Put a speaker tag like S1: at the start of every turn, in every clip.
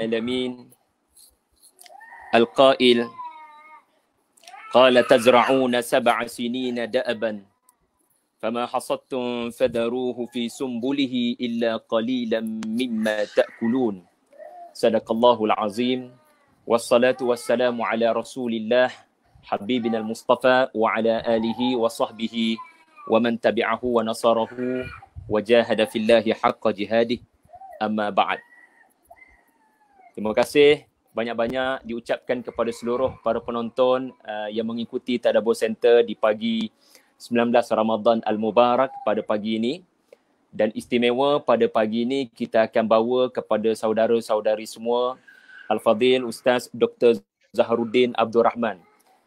S1: العالمين. القائل قال تزرعون سبع سنين دأبا فما حصدتم فذروه في سنبله إلا قليلا مما تأكلون. صدق الله العظيم. والصلاة والسلام على رسول الله حبيبنا المصطفى وعلى آله وصحبه ومن تبعه ونصره وجاهد في الله حق جهاده. أما بعد. Terima kasih banyak-banyak diucapkan kepada seluruh para penonton uh, yang mengikuti Tadabbur Center di pagi 19 Ramadan Al-Mubarak pada pagi ini. Dan istimewa pada pagi ini kita akan bawa kepada saudara-saudari semua Al-Fadhil Ustaz Dr. Zaharuddin Abdul Rahman.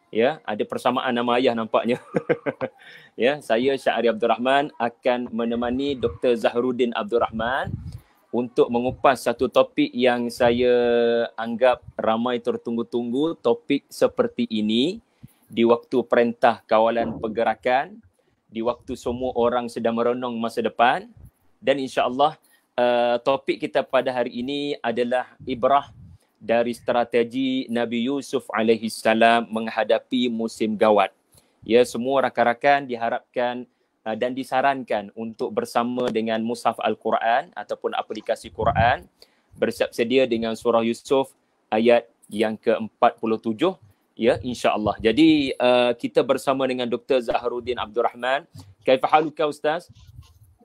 S1: Ya, ada persamaan nama ayah nampaknya. ya, saya Syahri Abdul Rahman akan menemani Dr. Zaharuddin Abdul Rahman untuk mengupas satu topik yang saya anggap ramai tertunggu-tunggu. Topik seperti ini di waktu perintah kawalan pergerakan di waktu semua orang sedang merenung masa depan dan insyaallah uh, topik kita pada hari ini adalah ibrah dari strategi Nabi Yusuf alaihi salam menghadapi musim gawat. Ya semua rakan-rakan diharapkan dan disarankan untuk bersama dengan Mushaf Al-Quran ataupun aplikasi Quran bersiap sedia dengan surah Yusuf ayat yang ke-47 ya insya-Allah. Jadi uh, kita bersama dengan Dr. Zaharuddin Abdul Rahman. Kaifa haluka ustaz?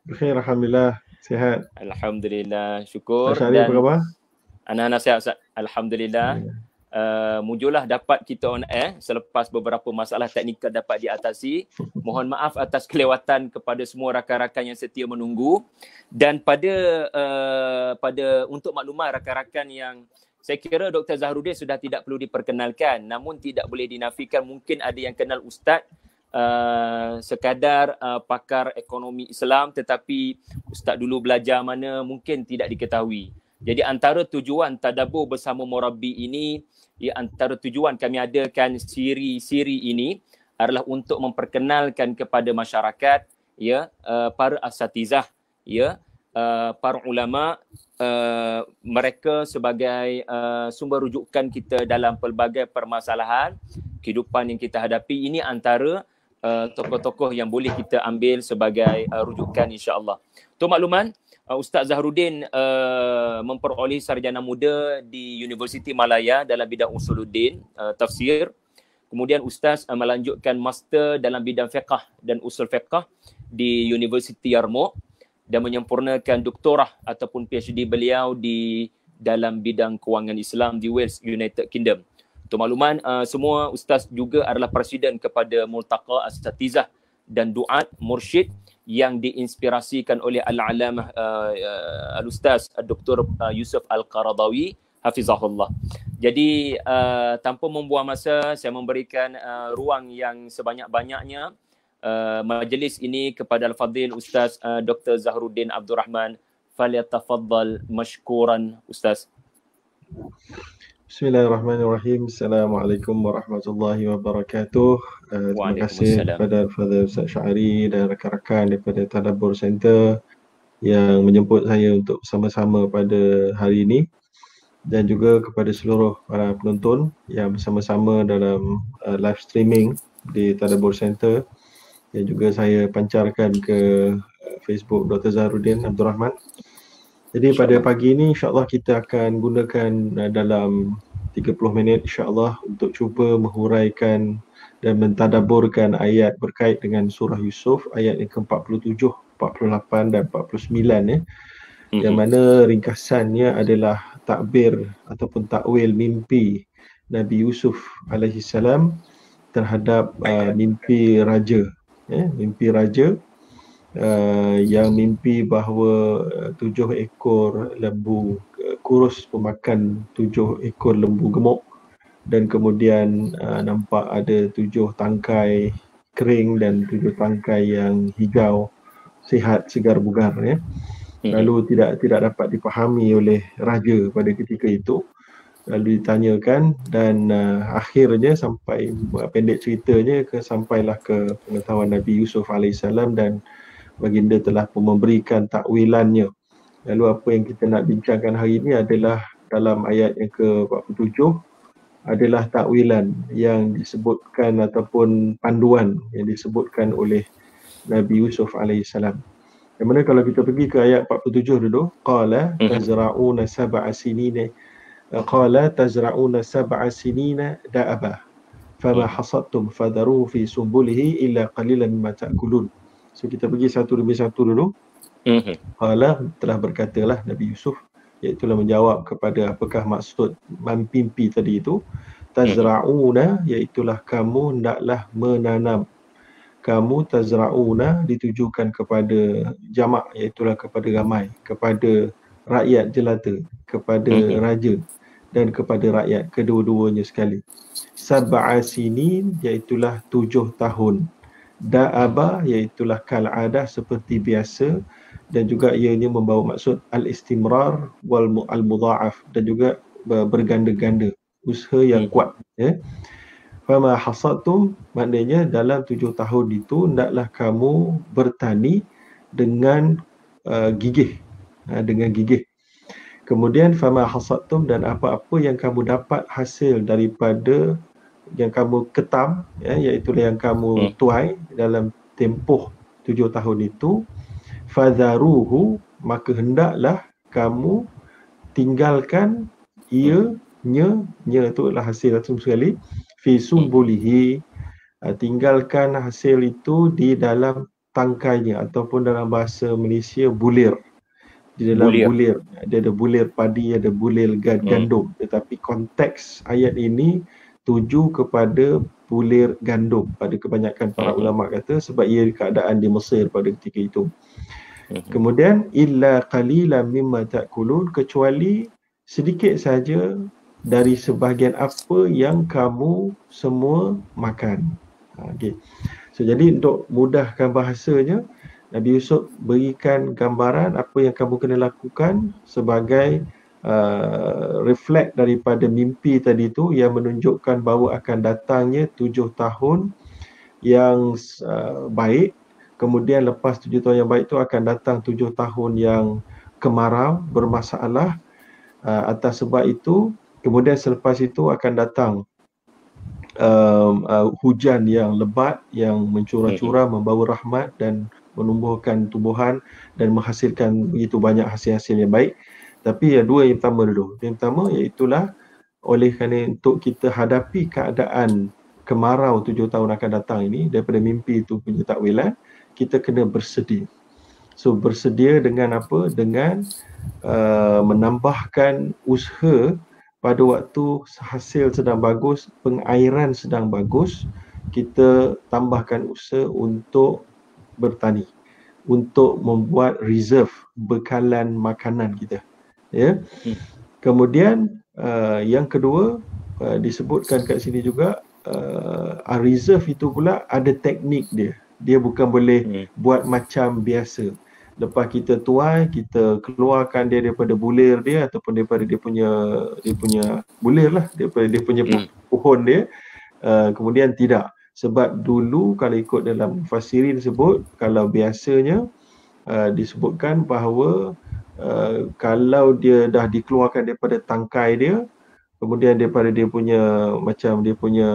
S2: Bikhair alhamdulillah. Sihat.
S1: Alhamdulillah. Syukur.
S2: Syahri apa khabar?
S1: Anak-anak sihat ustaz. Alhamdulillah. Ya uh, mujulah dapat kita on air selepas beberapa masalah teknikal dapat diatasi. Mohon maaf atas kelewatan kepada semua rakan-rakan yang setia menunggu dan pada uh, pada untuk maklumat rakan-rakan yang saya kira Dr. Zahruddin sudah tidak perlu diperkenalkan namun tidak boleh dinafikan mungkin ada yang kenal ustaz Uh, sekadar uh, pakar ekonomi Islam tetapi ustaz dulu belajar mana mungkin tidak diketahui. Jadi antara tujuan tadabbur bersama Murabi ini ya antara tujuan kami adakan siri-siri ini adalah untuk memperkenalkan kepada masyarakat ya uh, para asatizah ya uh, para ulama uh, mereka sebagai uh, sumber rujukan kita dalam pelbagai permasalahan kehidupan yang kita hadapi ini antara uh, tokoh-tokoh yang boleh kita ambil sebagai uh, rujukan insya-Allah. Tu makluman uh, Ustaz Zahruddin uh, memperoleh sarjana muda di Universiti Malaya dalam bidang usuluddin uh, tafsir. Kemudian Ustaz uh, melanjutkan master dalam bidang fiqh dan usul fiqh di Universiti Yarmouk dan menyempurnakan doktorah ataupun PhD beliau di dalam bidang kewangan Islam di Wales United Kingdom. Untuk makluman, uh, semua ustaz juga adalah presiden kepada Multaqa Asatizah dan Duat Mursyid yang diinspirasikan oleh Al-Alamah uh, uh, Al-Ustaz Dr. Uh, Yusuf Al-Qaradawi hafizahullah. Jadi uh, tanpa membuang masa saya memberikan uh, ruang yang sebanyak-banyaknya uh, majlis ini kepada Al-Fadhil Ustaz uh, Dr. Zahruddin Abdul Rahman. Falyatafaddal mashkuran Ustaz.
S2: Bismillahirrahmanirrahim. Assalamualaikum warahmatullahi wabarakatuh. Uh, terima kasih kepada Al-Fadhil Ustaz Syari dan rakan-rakan daripada Tadabbur Center yang menjemput saya untuk bersama-sama pada hari ini dan juga kepada seluruh para penonton yang bersama-sama dalam uh, live streaming di Tadabbur Center yang juga saya pancarkan ke uh, Facebook Dr. Zaharuddin Abdul Rahman. Jadi pada pagi ini insyaAllah kita akan gunakan uh, dalam 30 minit insyaAllah untuk cuba menghuraikan dan mentadaburkan ayat berkait dengan surah Yusuf ayat yang ke-47, 48 dan 49 ya. Mm-hmm. Yang mana ringkasannya adalah takbir ataupun takwil mimpi Nabi Yusuf alaihi salam terhadap uh, mimpi raja ya, mimpi raja uh, yang mimpi bahawa uh, tujuh ekor lembu uh, kurus pemakan tujuh ekor lembu gemuk dan kemudian uh, nampak ada tujuh tangkai kering dan tujuh tangkai yang hijau sihat segar bugar ya hmm. lalu tidak tidak dapat dipahami oleh raja pada ketika itu lalu ditanyakan dan uh, akhirnya sampai uh, pendek ceritanya ke sampailah ke pengetahuan Nabi Yusuf alaihissalam dan baginda telah pun memberikan takwilannya. Lalu apa yang kita nak bincangkan hari ini adalah dalam ayat yang ke-47 adalah takwilan yang disebutkan ataupun panduan yang disebutkan oleh Nabi Yusuf alaihissalam. Yang mana kalau kita pergi ke ayat 47 dulu, qala mhm. tazra'una sab'a sinina qala tazra'una sab'a sinina da'aba fama mhm. hasadtum fadaru fi sumbulihi illa qalilan mimma ta'kulun. So kita pergi satu demi satu dulu. Mhm. Qala telah berkatalah Nabi Yusuf iaitu menjawab kepada apakah maksud mampimpi tadi itu tazrauna iaitu kamu hendaklah menanam kamu tazrauna ditujukan kepada jamak iaitu kepada ramai kepada rakyat jelata kepada hmm. raja dan kepada rakyat kedua-duanya sekali sab'a sinin iaitu tujuh tahun da'aba iaitu kal adah seperti biasa dan juga ianya membawa maksud al-istimrar wal al-mudha'af dan juga berganda-ganda usaha yang hmm. kuat ya fama hasadtum maknanya dalam tujuh tahun itu hendaklah kamu bertani dengan uh, gigih uh, dengan gigih kemudian fama hasadtum dan apa-apa yang kamu dapat hasil daripada yang kamu ketam ya iaitu yang kamu hmm. tuai dalam tempoh tujuh tahun itu fadharuhu maka hendaklah kamu tinggalkan ia nya nya itu adalah hasil langsung sekali fi sumbulihi uh, tinggalkan hasil itu di dalam tangkainya ataupun dalam bahasa Malaysia bulir di dalam bulir, bulir. ada ada bulir padi ada bulir hmm. gandum hmm. tetapi konteks ayat ini tuju kepada bulir gandum pada kebanyakan para hmm. ulama kata sebab ia keadaan di Mesir pada ketika itu Mhm. Kemudian illa qalilan mimma ta'kulun kecuali sedikit saja dari sebahagian apa yang kamu semua makan. Ha, okay. So jadi untuk mudahkan bahasanya Nabi Yusuf berikan gambaran apa yang kamu kena lakukan sebagai uh, reflect daripada mimpi tadi tu yang menunjukkan bahawa akan datangnya tujuh tahun yang uh, baik kemudian lepas tujuh tahun yang baik itu akan datang tujuh tahun yang kemarau bermasalah uh, atas sebab itu kemudian selepas itu akan datang um, uh, hujan yang lebat yang mencurah-curah hmm. membawa rahmat dan menumbuhkan tumbuhan dan menghasilkan begitu banyak hasil-hasil yang baik tapi yang dua yang pertama dulu yang pertama iaitulah oleh kerana untuk kita hadapi keadaan kemarau tujuh tahun akan datang ini daripada mimpi itu punya takwilan kita kena bersedia. So bersedia dengan apa? Dengan uh, menambahkan usaha pada waktu hasil sedang bagus, pengairan sedang bagus, kita tambahkan usaha untuk bertani, untuk membuat reserve bekalan makanan kita. Ya. Hmm. Kemudian uh, yang kedua uh, disebutkan kat sini juga uh, reserve itu pula ada teknik dia dia bukan boleh hmm. buat macam biasa lepas kita tuai kita keluarkan dia daripada bulir dia ataupun daripada dia punya dia punya bulir lah daripada dia punya hmm. pohon dia uh, kemudian tidak sebab dulu kalau ikut dalam fasirin sebut kalau biasanya uh, disebutkan bahawa uh, kalau dia dah dikeluarkan daripada tangkai dia kemudian daripada dia punya macam dia punya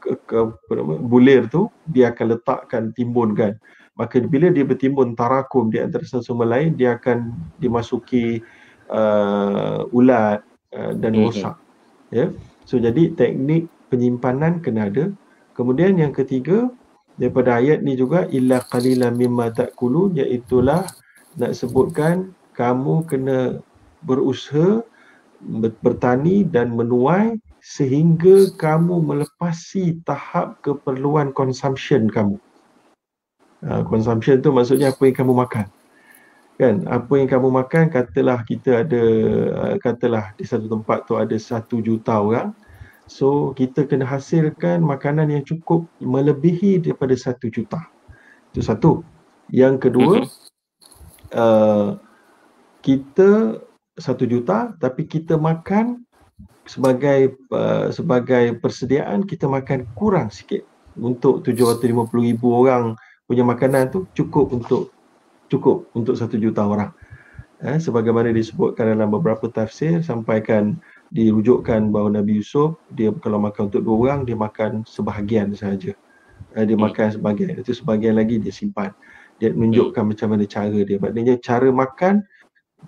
S2: ke, ke apa nama, bulir tu dia akan letakkan timbun kan maka bila dia bertimbun tarakum di antara satu sama lain dia akan dimasuki uh, ulat uh, dan mhm. rosak mm-hmm. ya so jadi teknik penyimpanan kena ada kemudian yang ketiga daripada ayat ni juga illa qalilan mimma ta'kulun iaitu nak sebutkan kamu kena berusaha bertani dan menuai sehingga kamu melepasi tahap keperluan consumption kamu. Uh, consumption tu maksudnya apa yang kamu makan. Kan, apa yang kamu makan katalah kita ada uh, katalah di satu tempat tu ada satu juta orang. So kita kena hasilkan makanan yang cukup melebihi daripada satu juta. Itu satu. Yang kedua, mm-hmm. Uh, kita satu juta tapi kita makan sebagai uh, sebagai persediaan kita makan kurang sikit. Untuk 750 ribu orang punya makanan tu cukup untuk cukup untuk satu juta orang. Eh, sebagaimana disebutkan dalam beberapa tafsir sampaikan dirujukkan bahawa Nabi Yusuf dia kalau makan untuk dua orang dia makan sebahagian sahaja. Eh, dia hmm. makan sebahagian. Itu sebahagian lagi dia simpan dia menunjukkan hmm. macam mana cara dia maknanya cara makan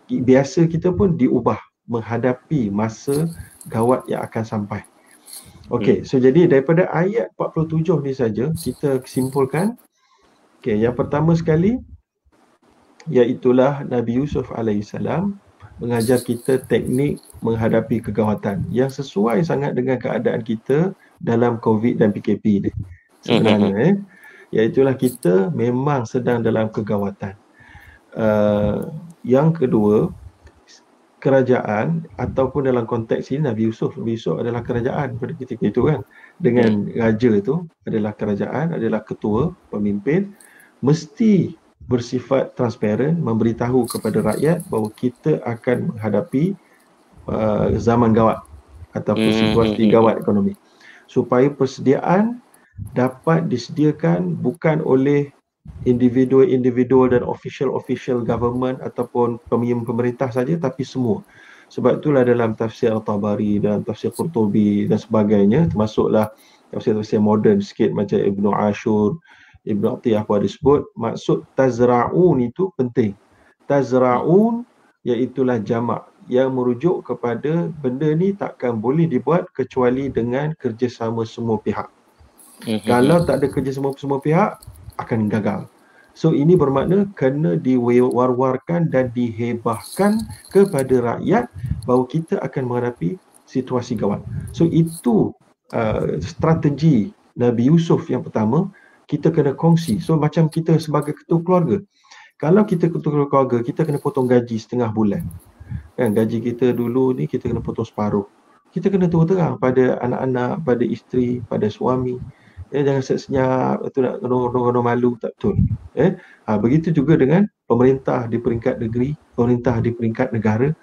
S2: biasa kita pun diubah menghadapi masa gawat yang akan sampai Okey, hmm. so jadi daripada ayat 47 ni saja kita simpulkan okey yang pertama sekali iaitulah Nabi Yusuf alaihissalam mengajar kita teknik menghadapi kegawatan yang sesuai sangat dengan keadaan kita dalam COVID dan PKP ni. Sebenarnya mm-hmm. eh iaitulah kita memang sedang dalam kegawatan. Uh, yang kedua kerajaan ataupun dalam konteks ini Nabi Yusuf Nabi Yusuf adalah kerajaan pada ketika itu kan dengan mm. raja itu adalah kerajaan adalah ketua pemimpin mesti bersifat transparan memberitahu kepada rakyat bahawa kita akan menghadapi uh, zaman gawat ataupun hmm. situasi gawat ekonomi supaya persediaan dapat disediakan bukan oleh individu-individu dan official-official government ataupun pemerintah saja tapi semua. Sebab itulah dalam tafsir Al-Tabari dan tafsir Qurtubi dan sebagainya termasuklah tafsir-tafsir moden sikit macam Ibnu Ashur Ibn Atiyah pun ada sebut maksud tazra'un itu penting. Tazra'un iaitulah jamak yang merujuk kepada benda ni takkan boleh dibuat kecuali dengan kerjasama semua pihak mm-hmm. kalau tak ada kerjasama semua pihak akan gagal so ini bermakna kena diwar-warkan dan dihebahkan kepada rakyat bahawa kita akan menghadapi situasi gawat so itu uh, strategi Nabi Yusuf yang pertama kita kena kongsi. So macam kita sebagai ketua keluarga. Kalau kita ketua keluarga, kita kena potong gaji setengah bulan. Kan gaji kita dulu ni kita kena potong separuh. Kita kena terus terang pada anak-anak, pada isteri, pada suami. Ya, jangan senyap, itu nak kena malu, tak betul. Eh? Ha, begitu juga dengan pemerintah di peringkat negeri, pemerintah di peringkat negara.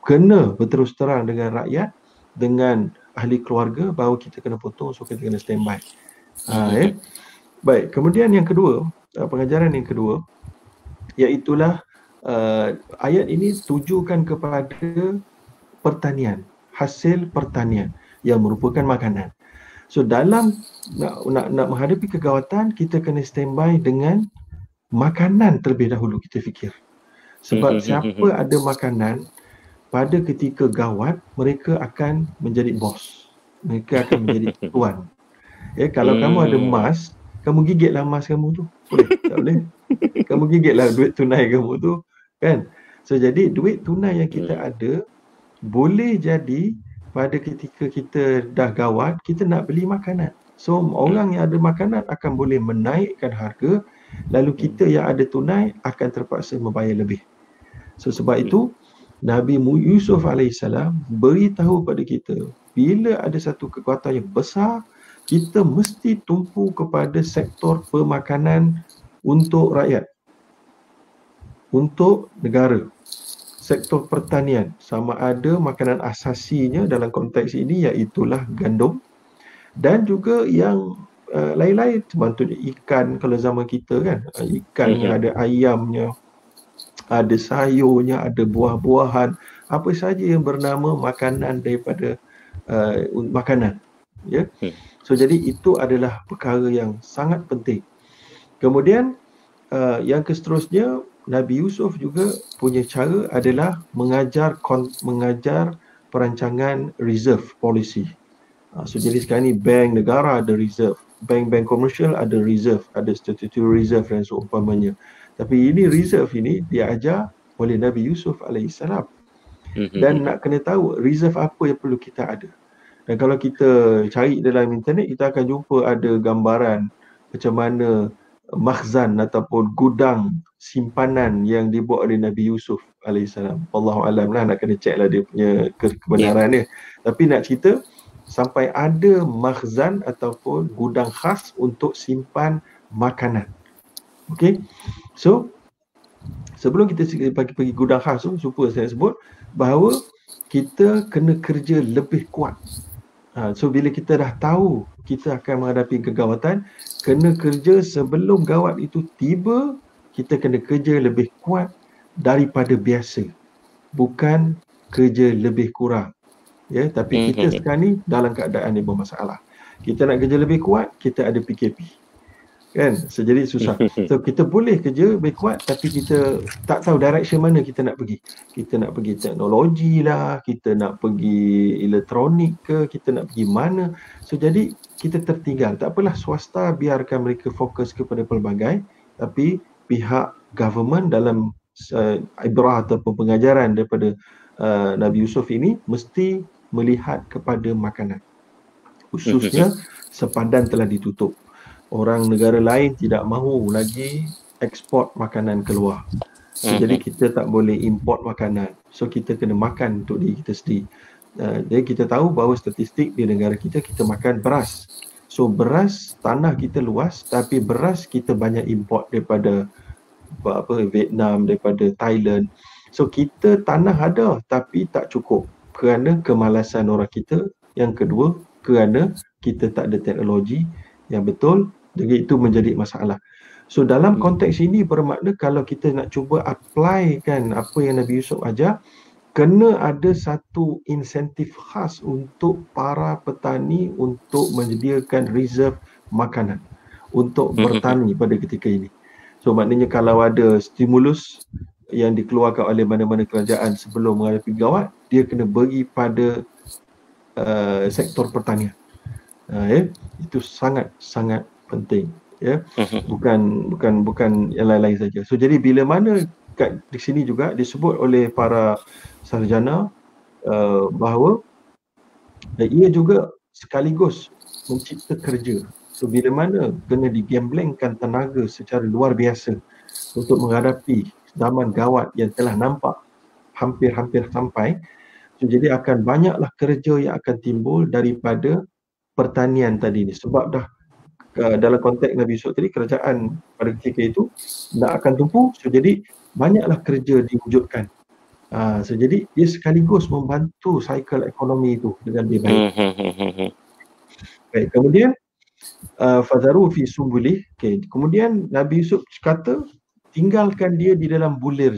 S2: Kena berterus terang dengan rakyat, dengan ahli keluarga bahawa kita kena potong, so kita kena standby. Ha, eh? Baik, kemudian yang kedua, uh, pengajaran yang kedua iaitulah uh, ayat ini tujukan kepada pertanian, hasil pertanian yang merupakan makanan. So dalam nak, nak, nak menghadapi kegawatan, kita kena standby dengan makanan terlebih dahulu kita fikir. Sebab siapa ada makanan, pada ketika gawat, mereka akan menjadi bos. Mereka akan menjadi tuan. Eh, kalau kamu ada hmm. emas, kamu gigitlah emas kamu tu. Boleh? tak boleh? Kamu gigitlah duit tunai kamu tu. Kan? So jadi duit tunai yang kita hmm. ada boleh jadi pada ketika kita dah gawat, kita nak beli makanan. So orang yang ada makanan akan boleh menaikkan harga lalu kita yang ada tunai akan terpaksa membayar lebih. So sebab itu Nabi Yusuf AS beritahu pada kita bila ada satu kekuatan yang besar kita mesti tumpu kepada sektor pemakanan untuk rakyat untuk negara sektor pertanian sama ada makanan asasinya dalam konteks ini iaitulah gandum dan juga yang uh, lain-lain contohnya ikan kalau zaman kita kan uh, ikannya mm-hmm. ada ayamnya ada sayurnya ada buah-buahan apa saja yang bernama makanan daripada uh, makanan ya yeah? mm. So jadi itu adalah perkara yang sangat penting. Kemudian uh, yang keseterusnya Nabi Yusuf juga punya cara adalah mengajar mengajar perancangan reserve policy. Uh, so jadi sekarang ni bank negara ada reserve, bank-bank komersial ada reserve, ada statutory reserve dan seumpamanya. Tapi ini reserve ini diajar oleh Nabi Yusuf alaihissalam. Mhm. Dan nak kena tahu reserve apa yang perlu kita ada. Dan kalau kita cari dalam internet, kita akan jumpa ada gambaran macam mana makhzan ataupun gudang simpanan yang dibuat oleh Nabi Yusuf alaihissalam. Allahu alam lah nak kena check lah dia punya kebenaran dia. Tapi nak cerita sampai ada makhzan ataupun gudang khas untuk simpan makanan. Okay. So sebelum kita pergi pergi gudang khas tu, supaya saya sebut bahawa kita kena kerja lebih kuat Ha, so bila kita dah tahu kita akan menghadapi kegawatan, kena kerja sebelum gawat itu tiba, kita kena kerja lebih kuat daripada biasa. Bukan kerja lebih kurang. Ya, tapi kita mm-hmm. sekarang ni dalam keadaan yang bermasalah. Kita nak kerja lebih kuat, kita ada PKP kan? So, jadi susah. So kita boleh kerja lebih kuat tapi kita tak tahu direction mana kita nak pergi. Kita nak pergi teknologi lah kita nak pergi elektronik ke kita nak pergi mana. So jadi kita tertinggal. Tak apalah swasta biarkan mereka fokus kepada pelbagai tapi pihak government dalam uh, ibrah ataupun pengajaran daripada uh, Nabi Yusuf ini mesti melihat kepada makanan. Khususnya sepadan telah ditutup orang negara lain tidak mahu lagi ekspor makanan keluar. So, mm-hmm. Jadi kita tak boleh import makanan. So kita kena makan untuk diri kita sendiri. Uh, jadi kita tahu bahawa statistik di negara kita kita makan beras. So beras tanah kita luas tapi beras kita banyak import daripada apa Vietnam, daripada Thailand. So kita tanah ada tapi tak cukup kerana kemalasan orang kita. Yang kedua kerana kita tak ada teknologi yang betul jadi itu menjadi masalah. So dalam hmm. konteks ini bermakna kalau kita nak cuba apply kan apa yang Nabi Yusuf ajar kena ada satu insentif khas untuk para petani untuk menyediakan reserve makanan untuk hmm. bertani pada ketika ini. So maknanya kalau ada stimulus yang dikeluarkan oleh mana-mana kerajaan sebelum menghadapi gawat, dia kena bagi pada uh, sektor pertanian. Uh, ya, itu sangat sangat penting ya. Mhm. bukan bukan bukan yang lain-lain saja. So jadi bila mana kat di sini juga disebut oleh para sarjana uh, bahawa uh, ia juga sekaligus mencipta kerja. So bila mana kena digemblengkan tenaga secara luar biasa untuk menghadapi zaman gawat yang telah nampak hampir-hampir sampai so jadi akan banyaklah kerja yang akan timbul daripada pertanian tadi ni. Sebab dah uh, dalam konteks Nabi Yusuf tadi kerajaan pada ketika itu nak akan tumpu. So jadi banyaklah kerja diwujudkan. Uh, so jadi dia sekaligus membantu cycle ekonomi itu dengan lebih baik. Hmm, hmm, hmm, baik kemudian uh, fazaru fi sumbuli. Okay. kemudian Nabi Yusuf kata tinggalkan dia di dalam bulir.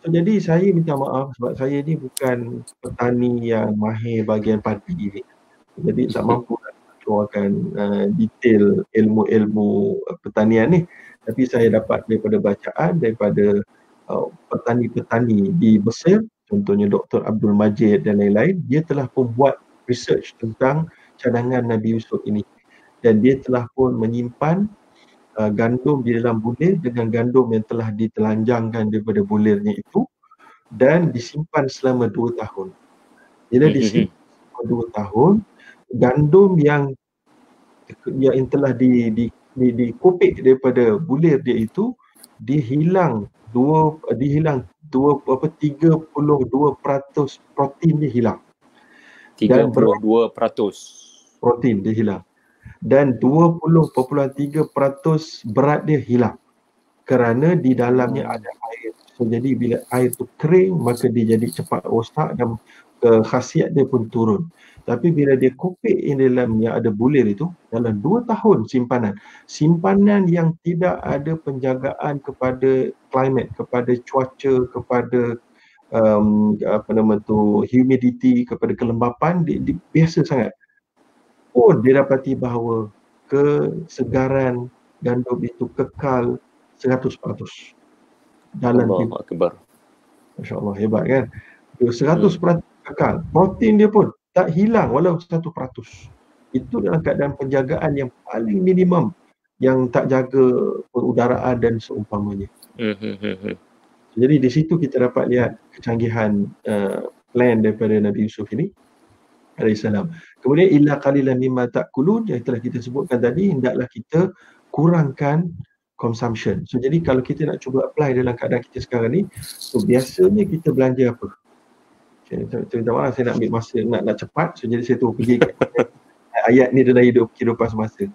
S2: So, jadi saya minta maaf sebab saya ni bukan petani yang mahir bahagian padi ni. Jadi tak mampu keluarkan uh, detail ilmu-ilmu uh, pertanian ni. Tapi saya dapat daripada bacaan daripada uh, petani-petani di Mesir contohnya Dr. Abdul Majid dan lain-lain dia telah pun buat research tentang cadangan Nabi Yusuf ini. Dan dia telah pun menyimpan uh, gandum di dalam bulir dengan gandum yang telah ditelanjangkan daripada bulirnya itu dan disimpan selama dua tahun. Bila hmm, hmm, disimpan selama dua tahun gandum yang yang telah di di di, di kopik daripada bulir dia itu dihilang dua dihilang dua apa tiga puluh dua peratus protein dia hilang.
S1: Tiga puluh dua peratus
S2: protein dia hilang. Dan dua puluh tiga peratus berat dia hilang. Kerana di dalamnya ada air. So, jadi bila air tu kering maka dia jadi cepat rosak dan uh, khasiat dia pun turun. Tapi bila dia kopik in dalam yang ada bulir itu dalam dua tahun simpanan. Simpanan yang tidak ada penjagaan kepada climate, kepada cuaca, kepada um, apa nama tu humidity, kepada kelembapan dia, dia biasa sangat. Pun dia dapati bahawa kesegaran gandum itu kekal 100%. Dalam Allah Akbar. Masya Allah hebat kan. 100% hmm. Kekal. Protein dia pun tak hilang walau satu peratus. Itu dalam keadaan penjagaan yang paling minimum yang tak jaga perudaraan dan seumpamanya. Mm-hmm. Jadi di situ kita dapat lihat kecanggihan uh, plan daripada Nabi Yusuf ini alaihissalam. Kemudian illa qalilan mimma ta'kulun yang telah kita sebutkan tadi hendaklah kita kurangkan consumption. So jadi kalau kita nak cuba apply dalam keadaan kita sekarang ni, so biasanya kita belanja apa? Saya minta maaf saya nak ambil masa nak nak cepat. So jadi saya tu pergi ayat ni dalam hidup kehidupan semasa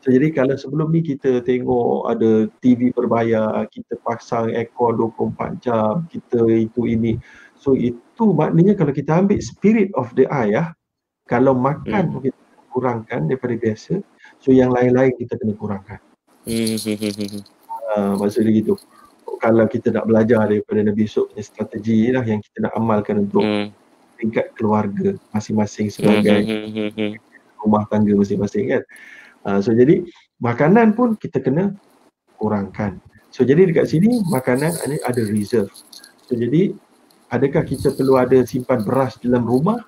S2: so jadi kalau sebelum ni kita tengok ada TV berbayar kita pasang aircon 24 jam kita itu ini. So itu maknanya kalau kita ambil spirit of the ayah kalau makan hmm. kita kurangkan daripada biasa so yang lain-lain kita kena kurangkan. Hmm. uh, maksudnya gitu kalau kita nak belajar daripada Nabi Yusuf punya strategi lah yang kita nak amalkan untuk hmm. tingkat keluarga masing-masing sebagai hmm. hmm, hmm rumah tangga masing-masing kan. Uh, so jadi makanan pun kita kena kurangkan. So jadi dekat sini makanan ini ada reserve. So jadi adakah kita perlu ada simpan beras dalam rumah?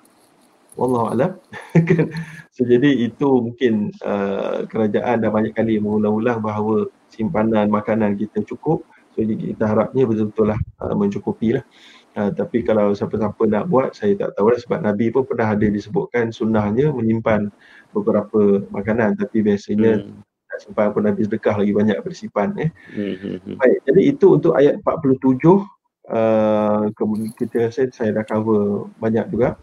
S2: Wallahu alam. Kan? so jadi itu mungkin uh, kerajaan dah banyak kali mengulang-ulang bahawa simpanan makanan kita cukup So kita harapnya betul-betul lah uh, mencukupi lah. Uh, tapi kalau siapa-siapa nak buat, saya tak tahu lah sebab Nabi pun pernah ada disebutkan sunnahnya menyimpan beberapa makanan tapi biasanya hmm. tak simpan pun Nabi sedekah lagi banyak bersimpan. Eh. Hmm, hmm, hmm. Baik, jadi itu untuk ayat 47 uh, kemudian kita rasa saya dah cover banyak juga.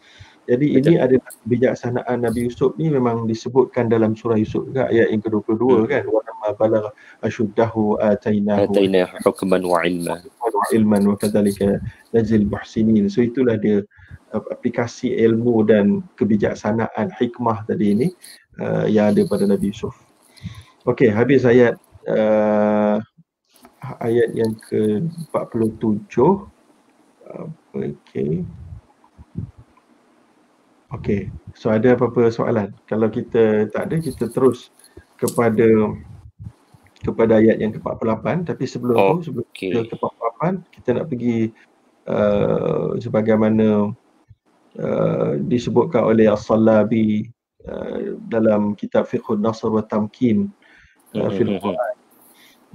S2: Jadi Betul. ini ada kebijaksanaan Nabi Yusuf ni memang disebutkan dalam surah Yusuf juga ayat yang ke-22 hmm. kan wa ma balagha ashuddahu atainahu
S1: atainahu hukman wa ilma
S2: wa ilman wa kadzalika najzil muhsinin. So itulah dia aplikasi ilmu dan kebijaksanaan hikmah tadi ini uh, yang ada pada Nabi Yusuf. Okey, habis ayat uh, ayat yang ke-47. Uh, Okey. Okey, so ada apa-apa soalan? Kalau kita tak ada, kita terus kepada kepada ayat yang ke-48 tapi sebelum oh, tu sebelum okay. kita ke-48 kita nak pergi uh, sebagaimana uh, disebutkan oleh As-Salabi uh, dalam kitab Fiqh Nasr wa Tamkin uh, mm-hmm.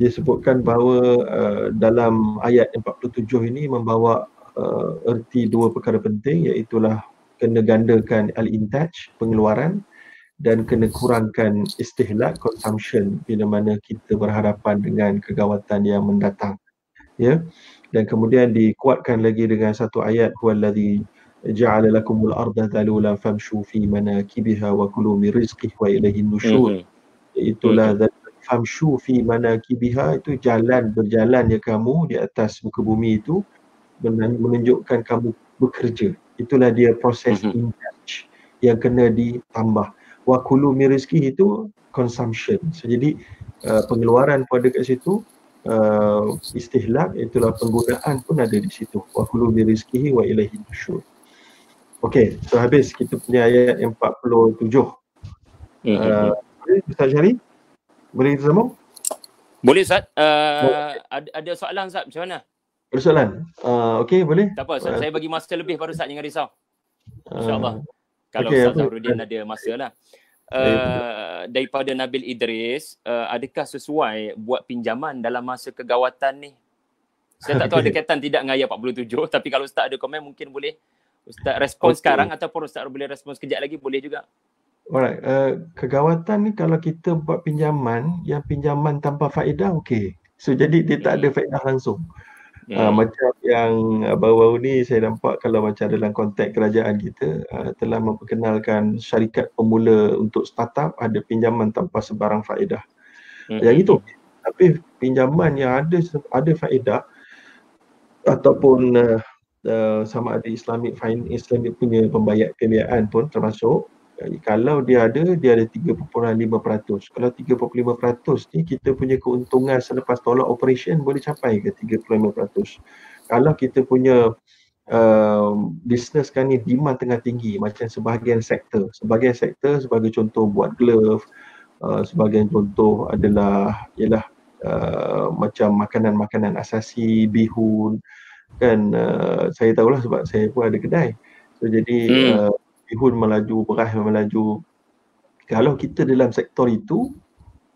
S2: dia sebutkan bahawa uh, dalam ayat 47 ini membawa uh, erti dua perkara penting iaitu kena gandakan al-intaj pengeluaran dan kena kurangkan istihlak consumption bila mana kita berhadapan dengan kegawatan yang mendatang ya dan kemudian dikuatkan lagi dengan satu ayat huwallazi ja'ala lakumul arda dhalula famshu fi manakibiha wa kulu min rizqihi wa ilayhi nusyur mm-hmm. itulah mm-hmm. famshu fi manakibiha itu jalan berjalan ya kamu di atas muka bumi itu menunjukkan kamu bekerja itulah dia proses mm-hmm. indulge yang kena ditambah. Wa kulu min itu consumption. So jadi uh, pengeluaran pun ada kat situ uh, istihlak itulah penggunaan pun ada di situ. Wa kulu min wa ilaihi nusyur. Okey so habis kita punya ayat yang 47 mm-hmm. uh, boleh Ustaz Syari boleh kita sambung?
S1: Boleh Ustaz. Uh, ada, ada soalan Ustaz macam mana
S2: Persoalan. Uh, Okey, boleh?
S1: Tak apa, uh, saya bagi masa lebih pada Ustaz, jangan risau. InsyaAllah. Uh, Kalau okay, Ustaz Zahrudin ada masa lah. Uh, daripada Nabil Idris, uh, adakah sesuai buat pinjaman dalam masa kegawatan ni? Saya tak tahu ada kaitan tidak dengan ayat 47, tapi kalau Ustaz ada komen mungkin boleh Ustaz respon okay. sekarang ataupun Ustaz boleh respon sekejap lagi boleh juga.
S2: Alright, uh, kegawatan ni kalau kita buat pinjaman, yang pinjaman tanpa faedah, okey. So jadi dia tak ada faedah langsung. Uh, macam yang baru-baru ni saya nampak kalau macam dalam konteks kerajaan kita uh, telah memperkenalkan syarikat pemula untuk startup ada pinjaman tanpa sebarang faedah. Hmm. Yang itu. Tapi pinjaman yang ada ada faedah ataupun uh, uh, sama ada Islamic finance Islamic punya pembayar pembiayaan pun termasuk kalau dia ada, dia ada 3.5%. Kalau 3.5% ni kita punya keuntungan selepas tolak operation boleh capai ke 3.5%. Kalau kita punya uh, business kan ni demand tengah tinggi macam sebahagian sektor. Sebahagian sektor sebagai contoh buat glove, uh, sebahagian contoh adalah ialah uh, macam makanan-makanan asasi, bihun. Kan uh, saya tahulah sebab saya pun ada kedai. So jadi hmm. uh, bihun melaju, beras melaju. Kalau kita dalam sektor itu,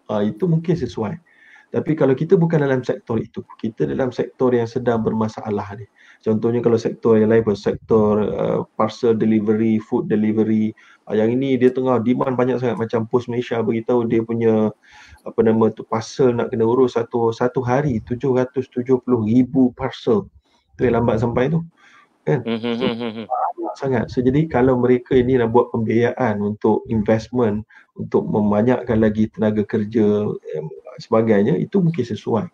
S2: uh, itu mungkin sesuai. Tapi kalau kita bukan dalam sektor itu, kita dalam sektor yang sedang bermasalah ni. Contohnya kalau sektor yang lain, sektor uh, parcel delivery, food delivery. Uh, yang ini dia tengah demand banyak sangat macam Post Malaysia beritahu dia punya apa nama tu parcel nak kena urus satu satu hari 770 ribu parcel. Tu lambat sampai tu kan? Hmm, hmm, so, mm-hmm. sangat. So jadi kalau mereka ini nak buat pembiayaan untuk investment untuk membanyakkan lagi tenaga kerja eh, sebagainya itu mungkin sesuai.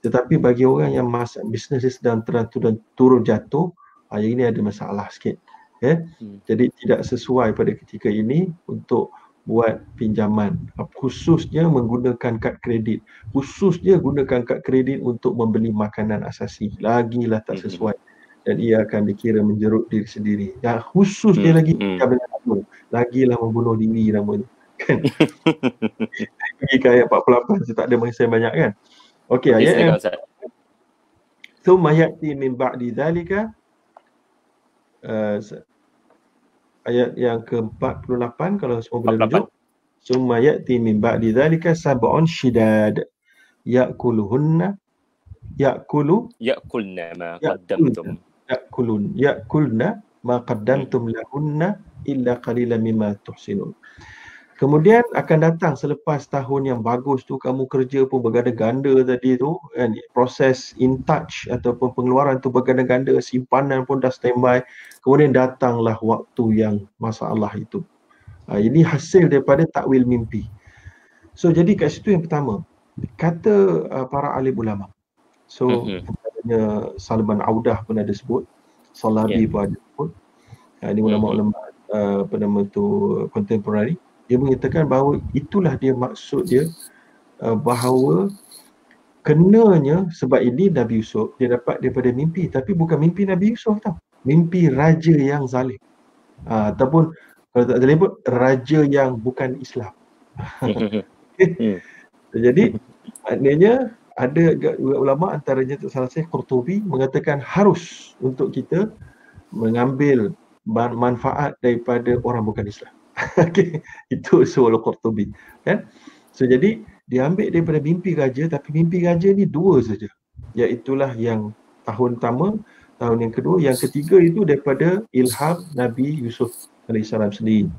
S2: Tetapi bagi orang yang masa bisnes sedang teratur dan turun jatuh ah, yang ini ada masalah sikit ya hmm. jadi tidak sesuai pada ketika ini untuk buat pinjaman. Khususnya menggunakan kad kredit. Khususnya gunakan kad kredit untuk membeli makanan asasi. Lagilah tak sesuai dan ia akan dikira menjerut diri sendiri. Yang khusus dia lagi hmm. lagilah membunuh diri namanya kan? Pergi ke ayat 48 saya tak ada masa banyak kan? Okey ayat yang thumma ya'ti min ba'di dhalika uh, ayat yang ke-48 kalau semua boleh rujuk. Summa ya'ti min ba'di dhalika sab'un shidad. Ya'kuluhunna ya'kulu
S1: ya'kulna ma qaddamtum
S2: ya'kulun ya'kulna ma qaddamtum lahunna illa qalilan mimma tuhsinun Kemudian akan datang selepas tahun yang bagus tu kamu kerja pun berganda-ganda tadi tu kan proses in touch ataupun pengeluaran tu berganda-ganda simpanan pun dah standby kemudian datanglah waktu yang masalah itu. Ha, ini hasil daripada takwil mimpi. So jadi kat situ yang pertama kata uh, para alim ulama. So mm-hmm. Salman Audah pun ada sebut, Salabi yeah. pun ada sebut. Ha, ini ulama-ulama uh, apa nama tu contemporary dia mengatakan bahawa itulah dia maksud dia uh, bahawa kenanya sebab ini Nabi Yusuf dia dapat daripada mimpi. Tapi bukan mimpi Nabi Yusuf tau. Mimpi raja yang zalim. Uh, ataupun kalau tak zalim pun raja yang bukan Islam. Jadi maknanya ada ulama antaranya salah saya Qurtubi mengatakan harus untuk kita mengambil manfaat daripada orang bukan Islam okay. Itu Suwal Qurtubi kan? So jadi dia ambil daripada mimpi raja tapi mimpi raja ni dua saja. Iaitulah yang tahun pertama, tahun yang kedua, yang ketiga itu daripada ilham Nabi Yusuf AS sendiri.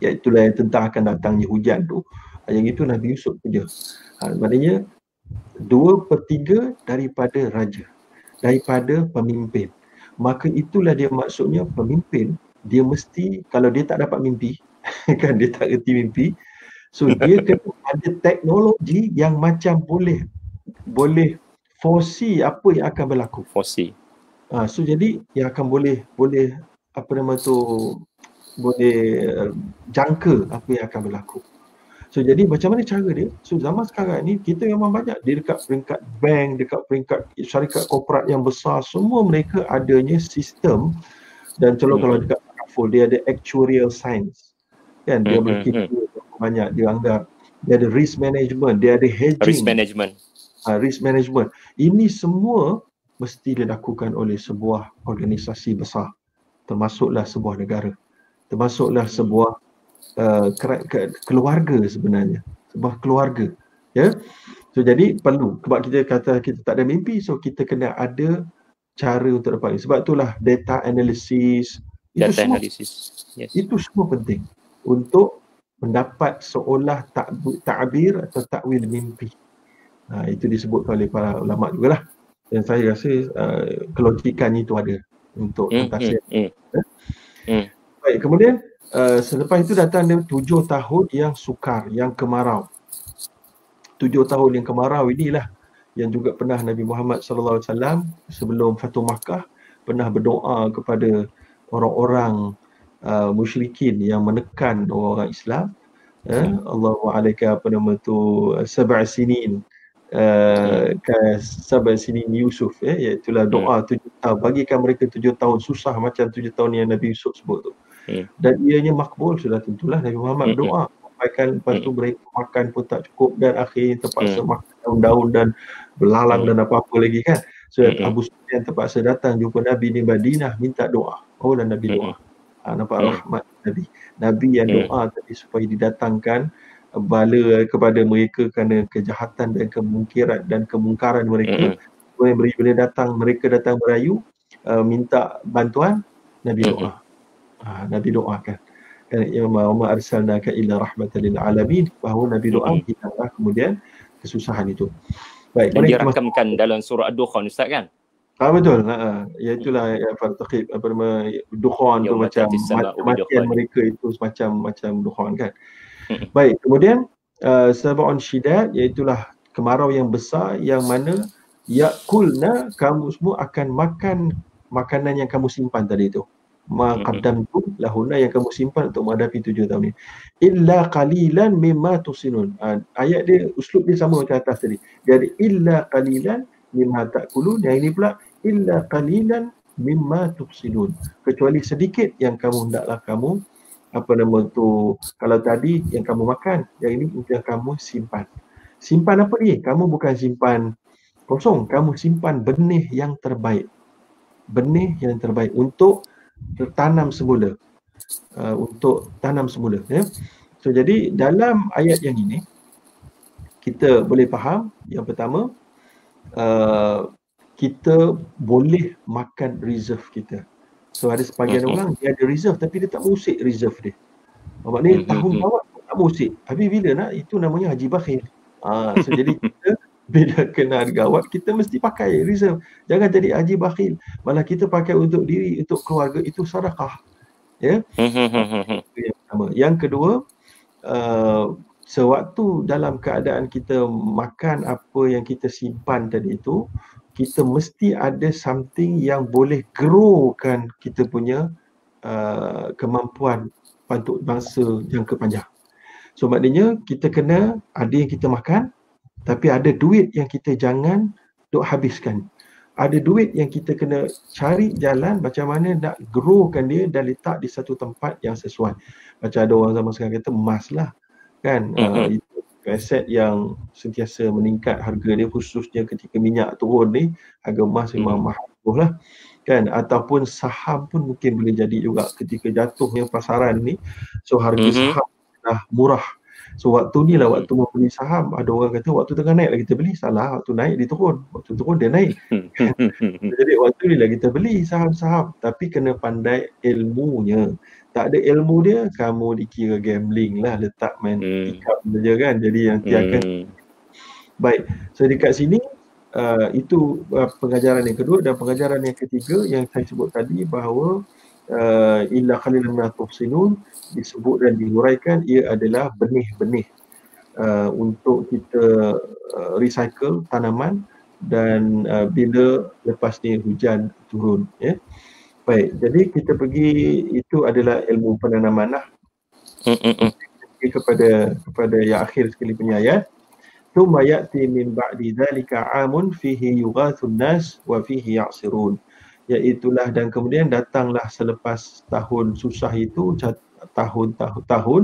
S2: Iaitulah yang tentang akan datangnya hujan tu. Yang itu Nabi Yusuf saja. Ha, maknanya dua per tiga daripada raja. Daripada pemimpin. Maka itulah dia maksudnya pemimpin dia mesti kalau dia tak dapat mimpi kan dia tak reti mimpi so dia kena ada teknologi yang macam boleh boleh foresee apa yang akan berlaku
S1: foresee
S2: ha, so jadi yang akan boleh boleh apa nama tu boleh uh, jangka apa yang akan berlaku So jadi macam mana cara dia? So zaman sekarang ni kita memang banyak di dekat peringkat bank, dekat peringkat syarikat korporat yang besar, semua mereka adanya sistem dan kalau hmm. kalau dekat powerful dia ada actuarial science. Kan? Dia berkira hmm. banyak dia anggap dia ada risk management dia ada hedging.
S1: Risk management.
S2: Uh, risk management. Ini semua mesti dilakukan oleh sebuah organisasi besar. Termasuklah sebuah negara. Termasuklah sebuah uh, keluarga sebenarnya sebuah keluarga ya so jadi perlu sebab kita kata kita tak ada mimpi so kita kena ada cara untuk dapat sebab itulah data analysis
S1: data itu analysis.
S2: Semua, yes. Itu semua penting untuk mendapat seolah tak takbir atau takwil mimpi. Ha, itu disebut oleh para ulama jugalah. Dan saya rasa uh, kelogikan itu ada untuk mm, mm, mm. Mm. Baik, kemudian uh, selepas itu datang dia tujuh tahun yang sukar, yang kemarau. Tujuh tahun yang kemarau inilah yang juga pernah Nabi Muhammad sallallahu alaihi wasallam sebelum Fatu Makkah pernah berdoa kepada orang-orang uh, musyrikin yang menekan orang Islam. Eh, Allahu alaika apa nama tu sab'a sinin. Uh, ka sab'a sinin Yusuf eh iaitu lah doa hmm. tujuh tahun. Bagikan mereka tujuh tahun susah macam tujuh tahun yang Nabi Yusuf sebut tu hmm. dan ianya makbul sudah tentulah Nabi Muhammad hmm. doa sampaikan lepas tu mereka makan pun tak cukup dan akhirnya terpaksa makan daun-daun dan belalang dan apa-apa lagi kan so Abu Sufyan terpaksa datang jumpa Nabi di Madinah minta doa Oh dan Nabi doa. Ha, nampak mm-hmm. rahmat Nabi. Nabi yang doa tadi supaya didatangkan bala kepada mereka kerana kejahatan dan kemungkiran dan kemungkaran mereka. Mm-hmm. Bila, datang mereka datang merayu uh, minta bantuan Nabi mm-hmm. Ha, Nabi doakan. Dan ya ma arsalnaka illa rahmatan lil alamin bahawa Nabi doa kita kemudian kesusahan itu.
S1: Baik, dan dirakamkan dalam surah Ad-Dukhan Ustaz kan?
S2: Ah betul. Ha, ha. ya itulah ya fartaqib apa nama dukhan tu macam matian mereka itu semacam macam dukhan kan. Baik, kemudian uh, sab'un syidad iaitu kemarau yang besar yang mana yakulna kamu semua akan makan makanan yang kamu simpan tadi itu. Ma qaddamtum lahunna yang kamu simpan untuk menghadapi tujuh tahun ni. Illa qalilan mimma tusinun. Uh, ayat dia uslub dia sama macam atas tadi. Jadi illa qalilan mimma takulun. Yang ini pula illa qalilan mimma tusinun kecuali sedikit yang kamu hendaklah kamu apa nama tu kalau tadi yang kamu makan yang ini yang kamu simpan. Simpan apa ni? Kamu bukan simpan kosong. Kamu simpan benih yang terbaik. Benih yang terbaik untuk tertanam semula. Uh, untuk tanam semula ya. So jadi dalam ayat yang ini kita boleh faham yang pertama uh, kita boleh makan reserve kita. So ada sebagian orang dia ada reserve tapi dia tak musik reserve dia. Maknanya uh-huh. tahun bawah tak musik habis bila nak? Itu namanya haji bakhil. Uh, so jadi kita bila kena gawat kita mesti pakai reserve jangan jadi haji bakhil. Malah kita pakai untuk diri untuk keluarga. Itu sedekah ya? Yang pertama. Yang kedua uh, sewaktu dalam keadaan kita makan apa yang kita simpan tadi itu kita mesti ada something yang boleh growkan kita punya uh, kemampuan untuk bangsa jangka panjang. So maknanya kita kena ada yang kita makan tapi ada duit yang kita jangan duk habiskan. Ada duit yang kita kena cari jalan macam mana nak growkan dia dan letak di satu tempat yang sesuai. Macam ada orang zaman sekarang kata emas lah. Kan? Mm-hmm. Uh, itu aset yang sentiasa meningkat harga dia khususnya ketika minyak turun ni harga emas memang mm-hmm. mahal lah kan ataupun saham pun mungkin boleh jadi juga ketika jatuhnya pasaran ni so harga mm-hmm. saham dah murah So waktu ni lah waktu mau beli saham ada orang kata waktu tengah naik lah kita beli salah waktu naik dia turun. Waktu turun dia naik. Jadi waktu ni lah kita beli saham-saham. Tapi kena pandai ilmunya. Tak ada ilmu dia kamu dikira gambling lah letak main hmm. ikat saja kan. Jadi yang dia akan hmm. baik. So dekat sini uh, itu uh, pengajaran yang kedua dan pengajaran yang ketiga yang saya sebut tadi bahawa uh, illa khalilan min tuhsinun disebut dan dihuraikan ia adalah benih-benih uh, untuk kita uh, recycle tanaman dan uh, bila lepas ni hujan turun ya. Baik jadi kita pergi itu adalah ilmu penanaman lah. Kepada kepada yang akhir sekali punya ayat. Thumma ya'ti min ba'di dhalika 'amun fihi yughathun nas wa fihi ya'sirun iaitulah dan kemudian datanglah selepas tahun susah itu tahun-tahun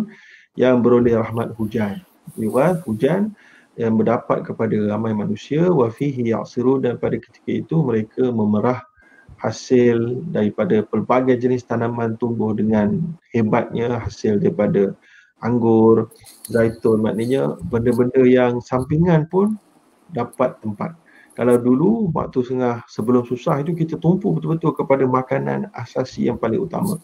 S2: yang beroleh rahmat hujan. Liwat hujan yang mendapat kepada ramai manusia wa fihi dan pada ketika itu mereka memerah hasil daripada pelbagai jenis tanaman tumbuh dengan hebatnya hasil daripada anggur, zaitun maknanya benda-benda yang sampingan pun dapat tempat kalau dulu waktu setengah sebelum susah itu kita tumpu betul-betul kepada makanan asasi yang paling utama.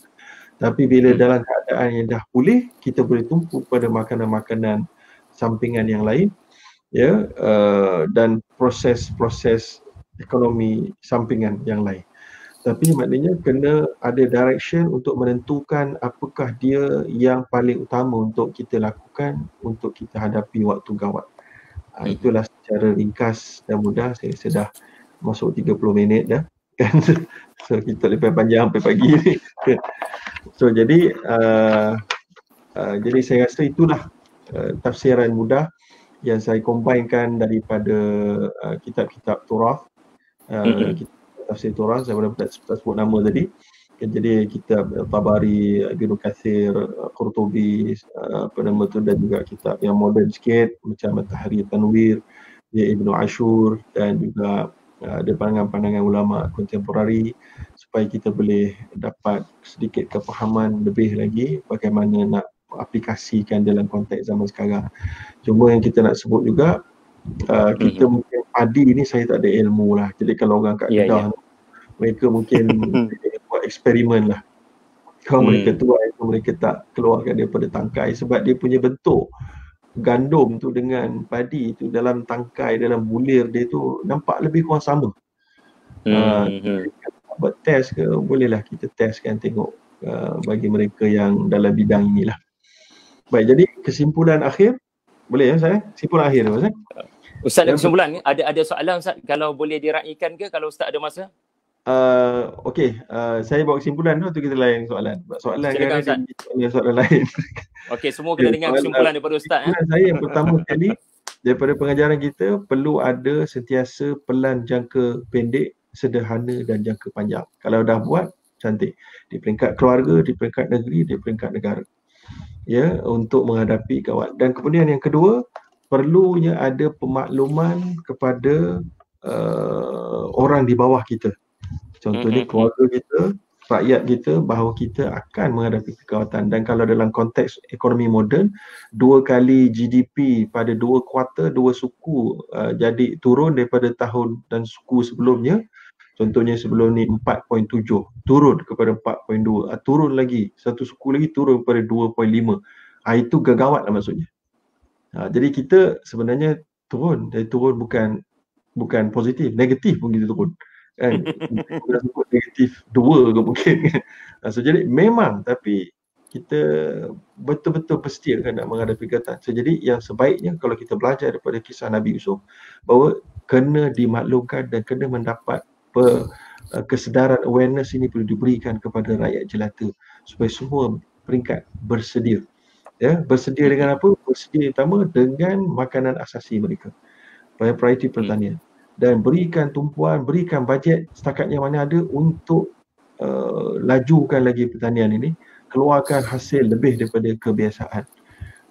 S2: Tapi bila hmm. dalam keadaan yang dah pulih, kita boleh tumpu kepada makanan-makanan sampingan yang lain ya uh, dan proses-proses ekonomi sampingan yang lain. Tapi maknanya kena ada direction untuk menentukan apakah dia yang paling utama untuk kita lakukan untuk kita hadapi waktu gawat. Ha, itulah secara ringkas dan mudah. Saya sudah masuk 30 minit dah. Kan? So kita lebih panjang sampai pagi ni. So jadi uh, uh, jadi saya rasa itulah uh, tafsiran mudah yang saya combinekan daripada uh, kitab-kitab Torah. Uh, mm-hmm. tafsir Torah. Saya boleh tak sebut nama tadi. Jadi kitab Tabari, Ibnu Kathir, Qurtubi, apa nama tu dan juga kitab yang modern sikit macam Tahrir Tanwir, ya Ibnu Ashur dan juga ada pandangan-pandangan ulama kontemporari supaya kita boleh dapat sedikit kefahaman lebih lagi bagaimana nak aplikasikan dalam konteks zaman sekarang. Cuma yang kita nak sebut juga uh, kita mm-hmm. mungkin padi ni saya tak ada ilmu lah. Jadi kalau orang kat yeah, Kedah yeah. mereka mungkin eksperimen lah. Kalau hmm. mereka tuai itu mereka tak keluarkan daripada tangkai sebab dia punya bentuk gandum tu dengan padi tu dalam tangkai dalam bulir dia tu nampak lebih kurang sama. Hmm. Uh, buat test ke bolehlah kita test kan tengok uh, bagi mereka yang dalam bidang inilah. Baik jadi kesimpulan akhir boleh ya saya? Kesimpulan akhir Ustaz.
S1: Ustaz ada kesimpulan ni ada ada soalan Ustaz kalau boleh diraikan ke kalau Ustaz ada masa?
S2: Uh, okay, uh, saya bawa kesimpulan tu kita lain soalan. Soalan kan ada soalan lain.
S1: Okay, semua kena dengar kesimpulan daripada Ustaz.
S2: Eh? Saya yang pertama sekali daripada pengajaran kita perlu ada sentiasa pelan jangka pendek, sederhana dan jangka panjang. Kalau dah buat, cantik. Di peringkat keluarga, di peringkat negeri, di peringkat negara. Ya, untuk menghadapi kawan. Dan kemudian yang kedua, perlunya ada pemakluman kepada uh, orang di bawah kita. Contohnya mm-hmm. keluarga kita, rakyat kita bahawa kita akan menghadapi kekawatan. Dan kalau dalam konteks ekonomi moden dua kali GDP pada dua kuartal dua suku uh, jadi turun daripada tahun dan suku sebelumnya contohnya sebelum ni 4.7 turun kepada 4.2 uh, turun lagi. Satu suku lagi turun kepada 2.5 uh, itu gagawat lah maksudnya. Uh, jadi kita sebenarnya turun. Dari turun bukan bukan positif negatif pun kita turun kan? Kita sebut negatif dua ke mungkin kan? So jadi memang tapi kita betul-betul pasti akan nak menghadapi kata so jadi yang sebaiknya kalau kita belajar daripada kisah Nabi Yusuf bahawa kena dimaklumkan dan kena mendapat per, uh, kesedaran awareness ini perlu diberikan kepada rakyat jelata supaya semua peringkat bersedia. Ya bersedia dengan apa? Bersedia pertama dengan makanan asasi mereka. Priority pertanian dan berikan tumpuan, berikan bajet setakat yang mana ada untuk uh, lajukan lagi pertanian ini, keluarkan hasil lebih daripada kebiasaan.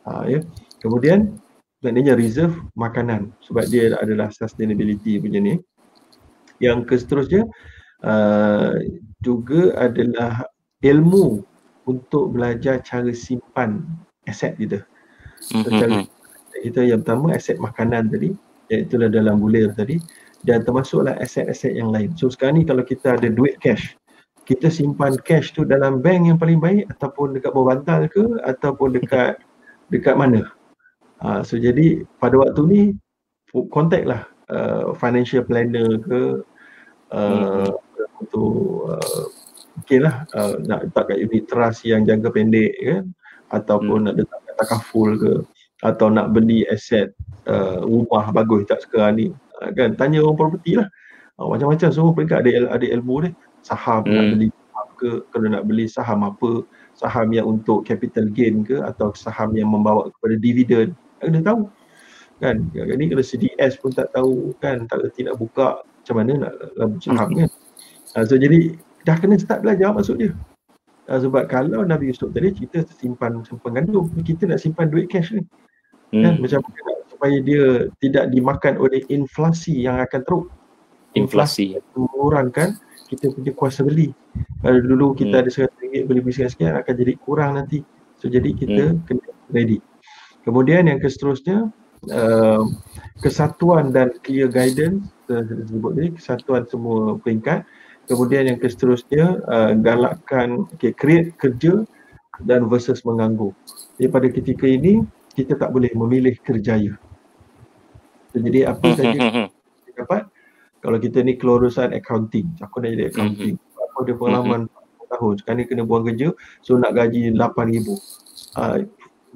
S2: Uh, ya. Kemudian maknanya reserve makanan sebab dia adalah sustainability punya ni. Yang seterusnya uh, juga adalah ilmu untuk belajar cara simpan aset kita. Mm-hmm. Kita yang pertama aset makanan tadi, iaitu dalam bulir tadi dan termasuklah aset-aset yang lain. So sekarang ni kalau kita ada duit cash, kita simpan cash tu dalam bank yang paling baik ataupun dekat bawah bantal ke ataupun dekat dekat mana. Uh, so jadi pada waktu ni contact lah uh, financial planner ke uh, hmm. untuk uh, mungkin lah uh, nak letak kat unit trust yang jangka pendek kan ataupun hmm. nak letak kat takaful ke atau nak beli aset uh, rumah bagus tak sekarang ni. Uh, kan tanya orang property lah. Uh, macam-macam semua peringkat ada ada ilmu ni saham hmm. nak beli saham ke kalau nak beli saham apa saham yang untuk capital gain ke atau saham yang membawa kepada dividen kena tahu. Kan ni kalau CDS pun tak tahu kan. Tak reti nak buka macam mana nak labu saham kan. Uh, so jadi dah kena start belajar maksud dia. Uh, sebab kalau Nabi Yusuf tadi kita simpan simpan gandum kita nak simpan duit cash ni hmm. kan? Macam supaya dia tidak dimakan oleh inflasi yang akan teruk.
S1: Inflasi.
S2: Mengurangkan kita punya kuasa beli. Kalau dulu kita hmm. ada RM100 beli beli sekian akan jadi kurang nanti. So jadi kita hmm. kena ready. Kemudian yang seterusnya uh, kesatuan dan clear guidance. Sebut ni kesatuan semua peringkat. Kemudian yang seterusnya uh, galakkan okay, create kerja dan versus menganggur jadi pada ketika ini kita tak boleh memilih kerjaya. Jadi apa hmm, saja hmm, hmm, kita dapat kalau kita ni kelulusan accounting, aku dah jadi accounting. Aku ada pengalaman tahun, sekarang ni kena buang kerja, so nak gaji 8,000. Uh,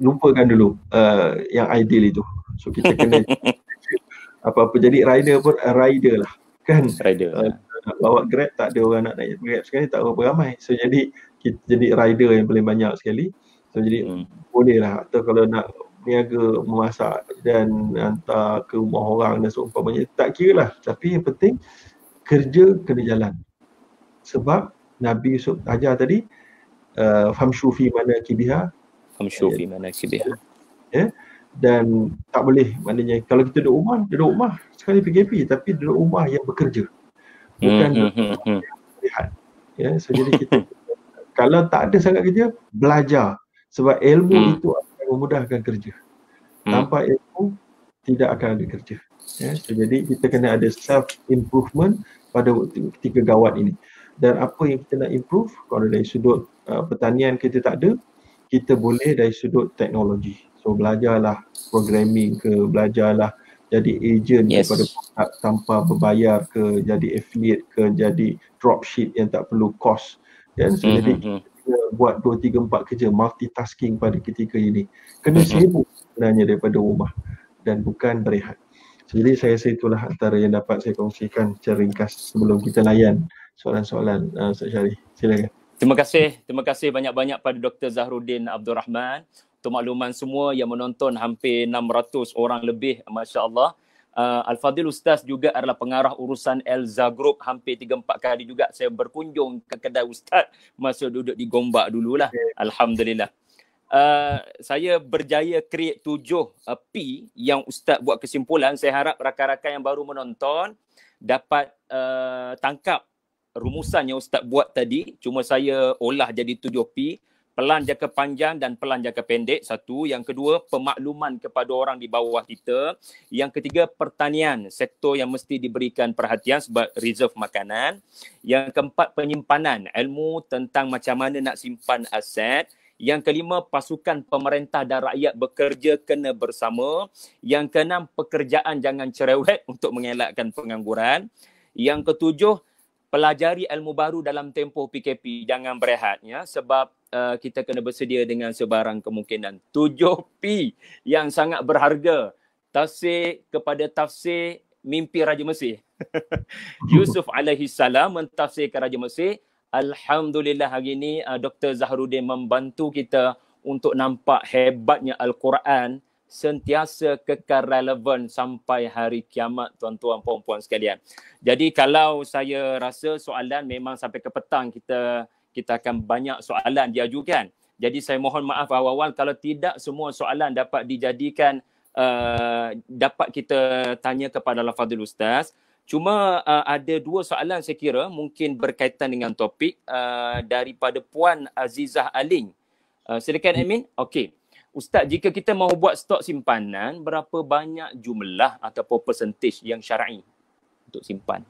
S2: lupakan dulu uh, yang ideal itu. So kita kena apa-apa jadi rider pun uh, rider lah kan. Rider. Uh, nak bawa grab tak ada orang nak naik grab sekarang ni tak berapa ramai. So jadi kita jadi rider yang paling banyak sekali. So jadi hmm. boleh lah atau kalau nak niaga memasak dan hantar ke rumah orang dan seumpamanya. Tak kira lah tapi yang penting kerja kena jalan. Sebab Nabi Yusuf ajar tadi uh, famshu fi mana kibiha
S1: famshu fi mana kibiha
S2: ya dan tak boleh maknanya kalau kita duduk rumah duduk rumah sekali PKP tapi duduk rumah yang bekerja. Bukan hmm, hmm, hmm, hmm. ya so jadi kita kalau tak ada sangat kerja belajar. Sebab ilmu hmm. itu memudahkan kerja. Hmm. Tanpa ilmu tidak akan ada kerja. Ya, so jadi kita kena ada self improvement pada waktu ketika gawat ini. Dan apa yang kita nak improve kalau dari sudut uh, pertanian kita tak ada, kita boleh dari sudut teknologi. So belajarlah programming ke, belajarlah jadi agent yes. daripada produk tanpa berbayar ke, jadi affiliate ke, jadi dropship yang tak perlu cost. Dan so mm-hmm. jadi hmm, hmm buat 2, 3, 4 kerja multitasking pada ketika ini kena sibuk sebenarnya daripada rumah dan bukan berehat jadi saya rasa itulah antara yang dapat saya kongsikan secara ringkas sebelum kita layan soalan-soalan uh, Ustaz Syarif. Silakan.
S1: Terima kasih. Terima kasih banyak-banyak pada Dr. Zahruddin Abdul Rahman. Untuk makluman semua yang menonton hampir 600 orang lebih, Masya Allah. Uh, Al-Fadhil Ustaz juga adalah pengarah urusan Elza Group. Hampir 3-4 kali juga saya berkunjung ke kedai Ustaz masa duduk di Gombak dululah. Alhamdulillah. Uh, saya berjaya create tujuh uh, P yang Ustaz buat kesimpulan. Saya harap rakan-rakan yang baru menonton dapat uh, tangkap rumusan yang Ustaz buat tadi cuma saya olah jadi 7P pelan jangka panjang dan pelan jangka pendek satu. Yang kedua pemakluman kepada orang di bawah kita. Yang ketiga pertanian sektor yang mesti diberikan perhatian sebab reserve makanan. Yang keempat penyimpanan ilmu tentang macam mana nak simpan aset. Yang kelima pasukan pemerintah dan rakyat bekerja kena bersama. Yang keenam pekerjaan jangan cerewet untuk mengelakkan pengangguran. Yang ketujuh pelajari ilmu baru dalam tempoh PKP jangan berehat ya sebab uh, kita kena bersedia dengan sebarang kemungkinan. 7P yang sangat berharga. Tafsir kepada tafsir mimpi Raja Mesir. Yusuf alaihi salam mentafsirkan Raja Mesir. Alhamdulillah hari ini uh, Dr Zahruddin membantu kita untuk nampak hebatnya al-Quran sentiasa kekal relevan sampai hari kiamat tuan-tuan puan-puan sekalian. Jadi kalau saya rasa soalan memang sampai ke petang kita kita akan banyak soalan diajukan. Jadi saya mohon maaf awal-awal kalau tidak semua soalan dapat dijadikan uh, dapat kita tanya kepada Al-Fadhil Ustaz. Cuma uh, ada dua soalan saya kira mungkin berkaitan dengan topik uh, daripada Puan Azizah Aling. Uh, silakan Amin. Okey. Ustaz, jika kita mahu buat stok simpanan, berapa banyak jumlah ataupun percentage yang syar'i untuk simpan?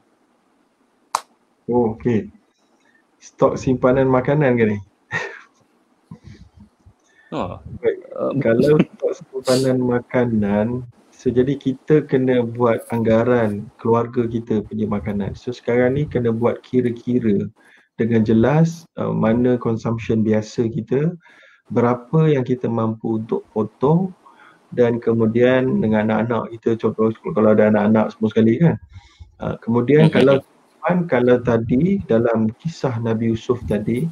S2: Oh, okey. Stok simpanan makanan ke ni? Oh. Baik. Um. Kalau stok simpanan makanan, so jadi kita kena buat anggaran keluarga kita punya makanan. So sekarang ni kena buat kira-kira dengan jelas uh, mana consumption biasa kita, berapa yang kita mampu untuk potong dan kemudian dengan anak-anak kita contoh kalau ada anak-anak semua sekali kan. Uh, kemudian mm-hmm. kalau kalau tadi dalam kisah Nabi Yusuf tadi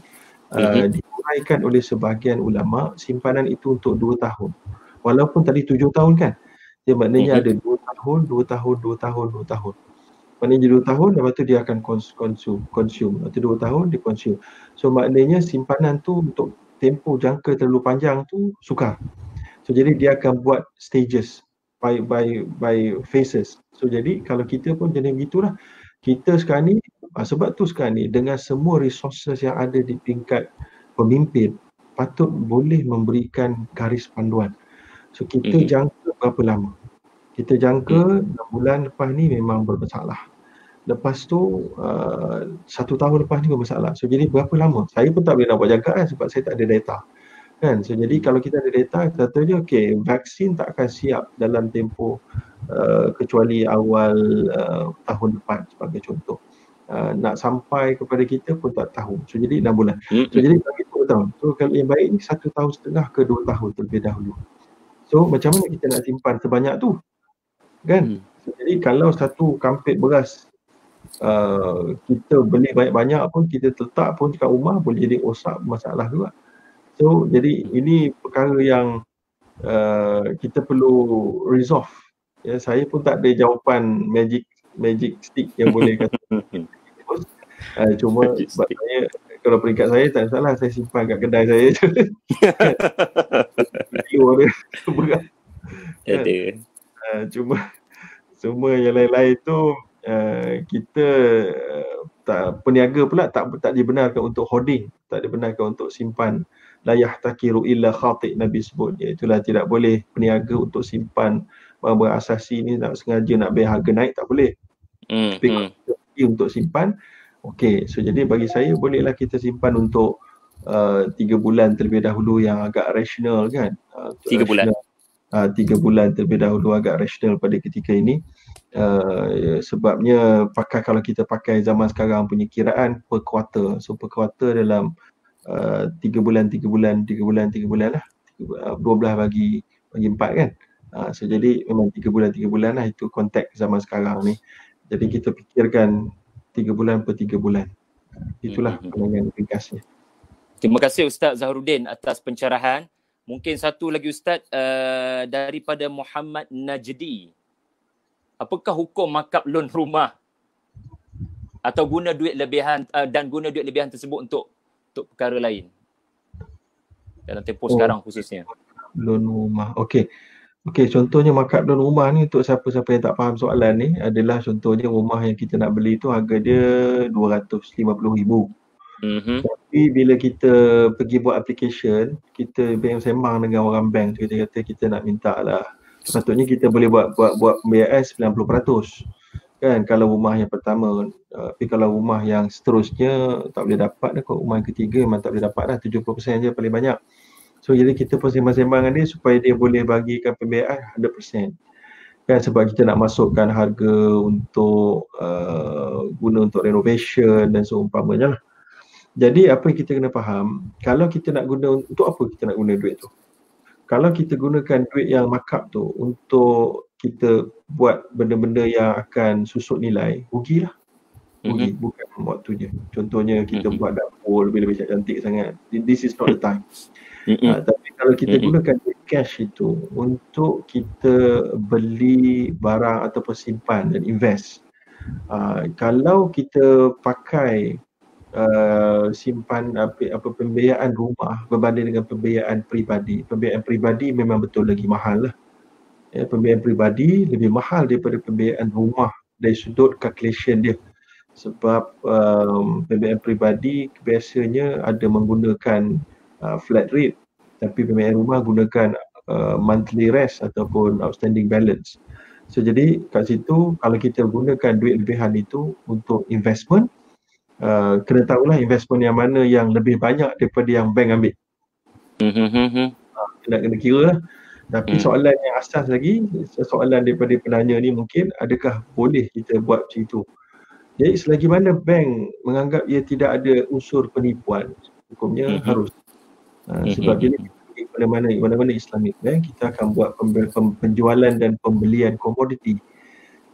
S2: uh, diuraikan oleh sebahagian ulama simpanan itu untuk dua tahun. Walaupun tadi tujuh tahun kan? Dia maknanya mm-hmm. ada dua tahun dua tahun dua tahun dua tahun. Maknanya dua tahun lepas tu dia akan consume consume. Lepas tu dua tahun dia consume. So maknanya simpanan tu untuk tempoh jangka terlalu panjang tu sukar. So jadi dia akan buat stages by by by phases. So jadi kalau kita pun jenis gitulah. Kita sekarang ni ah, sebab tu sekarang ni dengan semua resources yang ada di tingkat pemimpin patut boleh memberikan garis panduan. So kita mm-hmm. jangka berapa lama? Kita jangka mm-hmm. bulan lepas ni memang bermasalah lepas tu uh, satu tahun lepas ni bermasalah. So jadi berapa lama? Saya pun tak boleh nak buat jangkaan sebab saya tak ada data. Kan? So jadi kalau kita ada data, kita kata dia okay, vaksin tak akan siap dalam tempoh uh, kecuali awal uh, tahun depan sebagai contoh. Uh, nak sampai kepada kita pun tak tahu. So jadi 6 bulan. So jadi bagi 2 tahun. So kalau yang baik ni satu tahun setengah ke 2 tahun terlebih dahulu. So macam mana kita nak simpan sebanyak tu? Kan? Hmm. So, jadi kalau satu kampit beras uh, kita beli banyak-banyak pun kita letak pun kat rumah boleh jadi osak masalah juga. So jadi ini perkara yang uh, kita perlu resolve. Ya, saya pun tak ada jawapan magic magic stick yang boleh kata. uh, cuma sebab saya kalau peringkat saya tak salah saya simpan kat kedai saya je. Ada. Uh, cuma semua yang lain-lain tu Eh, kita uh, tak peniaga pula tak tak dibenarkan untuk hoarding, tak dibenarkan untuk simpan layah takiru illa khati Nabi sebut itulah tidak boleh peniaga untuk simpan barang-barang asasi ni nak sengaja nak biar harga naik tak boleh. Hmm. Tapi hmm. untuk simpan okey so jadi bagi saya bolehlah kita simpan untuk uh, tiga bulan terlebih dahulu yang agak rasional kan.
S1: Uh, tiga bulan.
S2: Uh, tiga bulan terlebih dahulu agak rasional pada ketika ini uh, sebabnya pakai kalau kita pakai zaman sekarang punya kiraan per quarter so per quarter dalam uh, tiga bulan tiga bulan tiga bulan tiga bulan lah dua belah bagi bagi empat kan uh, so jadi memang tiga bulan tiga bulan lah itu konteks zaman sekarang ni jadi kita fikirkan tiga bulan per tiga bulan Itulah mm-hmm. pandangan ringkasnya.
S1: Terima kasih Ustaz Zahrudin atas pencerahan. Mungkin satu lagi Ustaz uh, daripada Muhammad Najdi. Apakah hukum makap loan rumah atau guna duit lebihan uh, dan guna duit lebihan tersebut untuk untuk perkara lain? Dalam tempoh oh, sekarang khususnya.
S2: Loan rumah. Okey. Okey, contohnya markup loan rumah ni untuk siapa-siapa yang tak faham soalan ni adalah contohnya rumah yang kita nak beli tu harga dia 250,000. Mm-hmm. Tapi bila kita pergi buat application, kita bank sembang dengan orang bank, kita kata kita nak minta lah. Sepatutnya kita boleh buat buat buat pembiayaan 90%. Kan kalau rumah yang pertama, tapi kalau rumah yang seterusnya tak boleh dapat dah kot rumah yang ketiga memang tak boleh dapat dah 70% je paling banyak. So jadi kita pun sembang-sembang dengan dia supaya dia boleh bagikan pembiayaan 100%. Kan sebab kita nak masukkan harga untuk uh, guna untuk renovation dan seumpamanya lah. Jadi apa yang kita kena faham, kalau kita nak guna untuk apa kita nak guna duit tu? Kalau kita gunakan duit yang markup tu untuk kita buat benda-benda yang akan susut nilai, rugilah. Rugi mm-hmm. bukan waktu je. Contohnya kita mm-hmm. buat dapur lebih-lebih cantik sangat. This is not the time. Mm-hmm. Uh, tapi kalau kita mm-hmm. gunakan duit cash itu untuk kita beli barang ataupun simpan dan invest. Uh, kalau kita pakai Uh, simpan apa, apa pembiayaan rumah berbanding dengan pembiayaan peribadi. Pembiayaan peribadi memang betul lagi mahal lah. Ya, pembiayaan peribadi lebih mahal daripada pembiayaan rumah dari sudut calculation dia. Sebab um, pembiayaan peribadi biasanya ada menggunakan uh, flat rate tapi pembiayaan rumah gunakan uh, monthly rest ataupun outstanding balance. So jadi kat situ kalau kita gunakan duit lebihan itu untuk investment uh, kena tahulah investment yang mana yang lebih banyak daripada yang bank ambil. Mm-hmm. Uh, kena kena kira lah. Tapi mm. soalan yang asas lagi, soalan daripada penanya ni mungkin adakah boleh kita buat macam itu? Jadi selagi mana bank menganggap ia tidak ada unsur penipuan, hukumnya mm-hmm. harus. Uh, sebab mm-hmm. ini mana-mana mana-mana Islamic bank kita akan buat penjualan dan pembelian komoditi.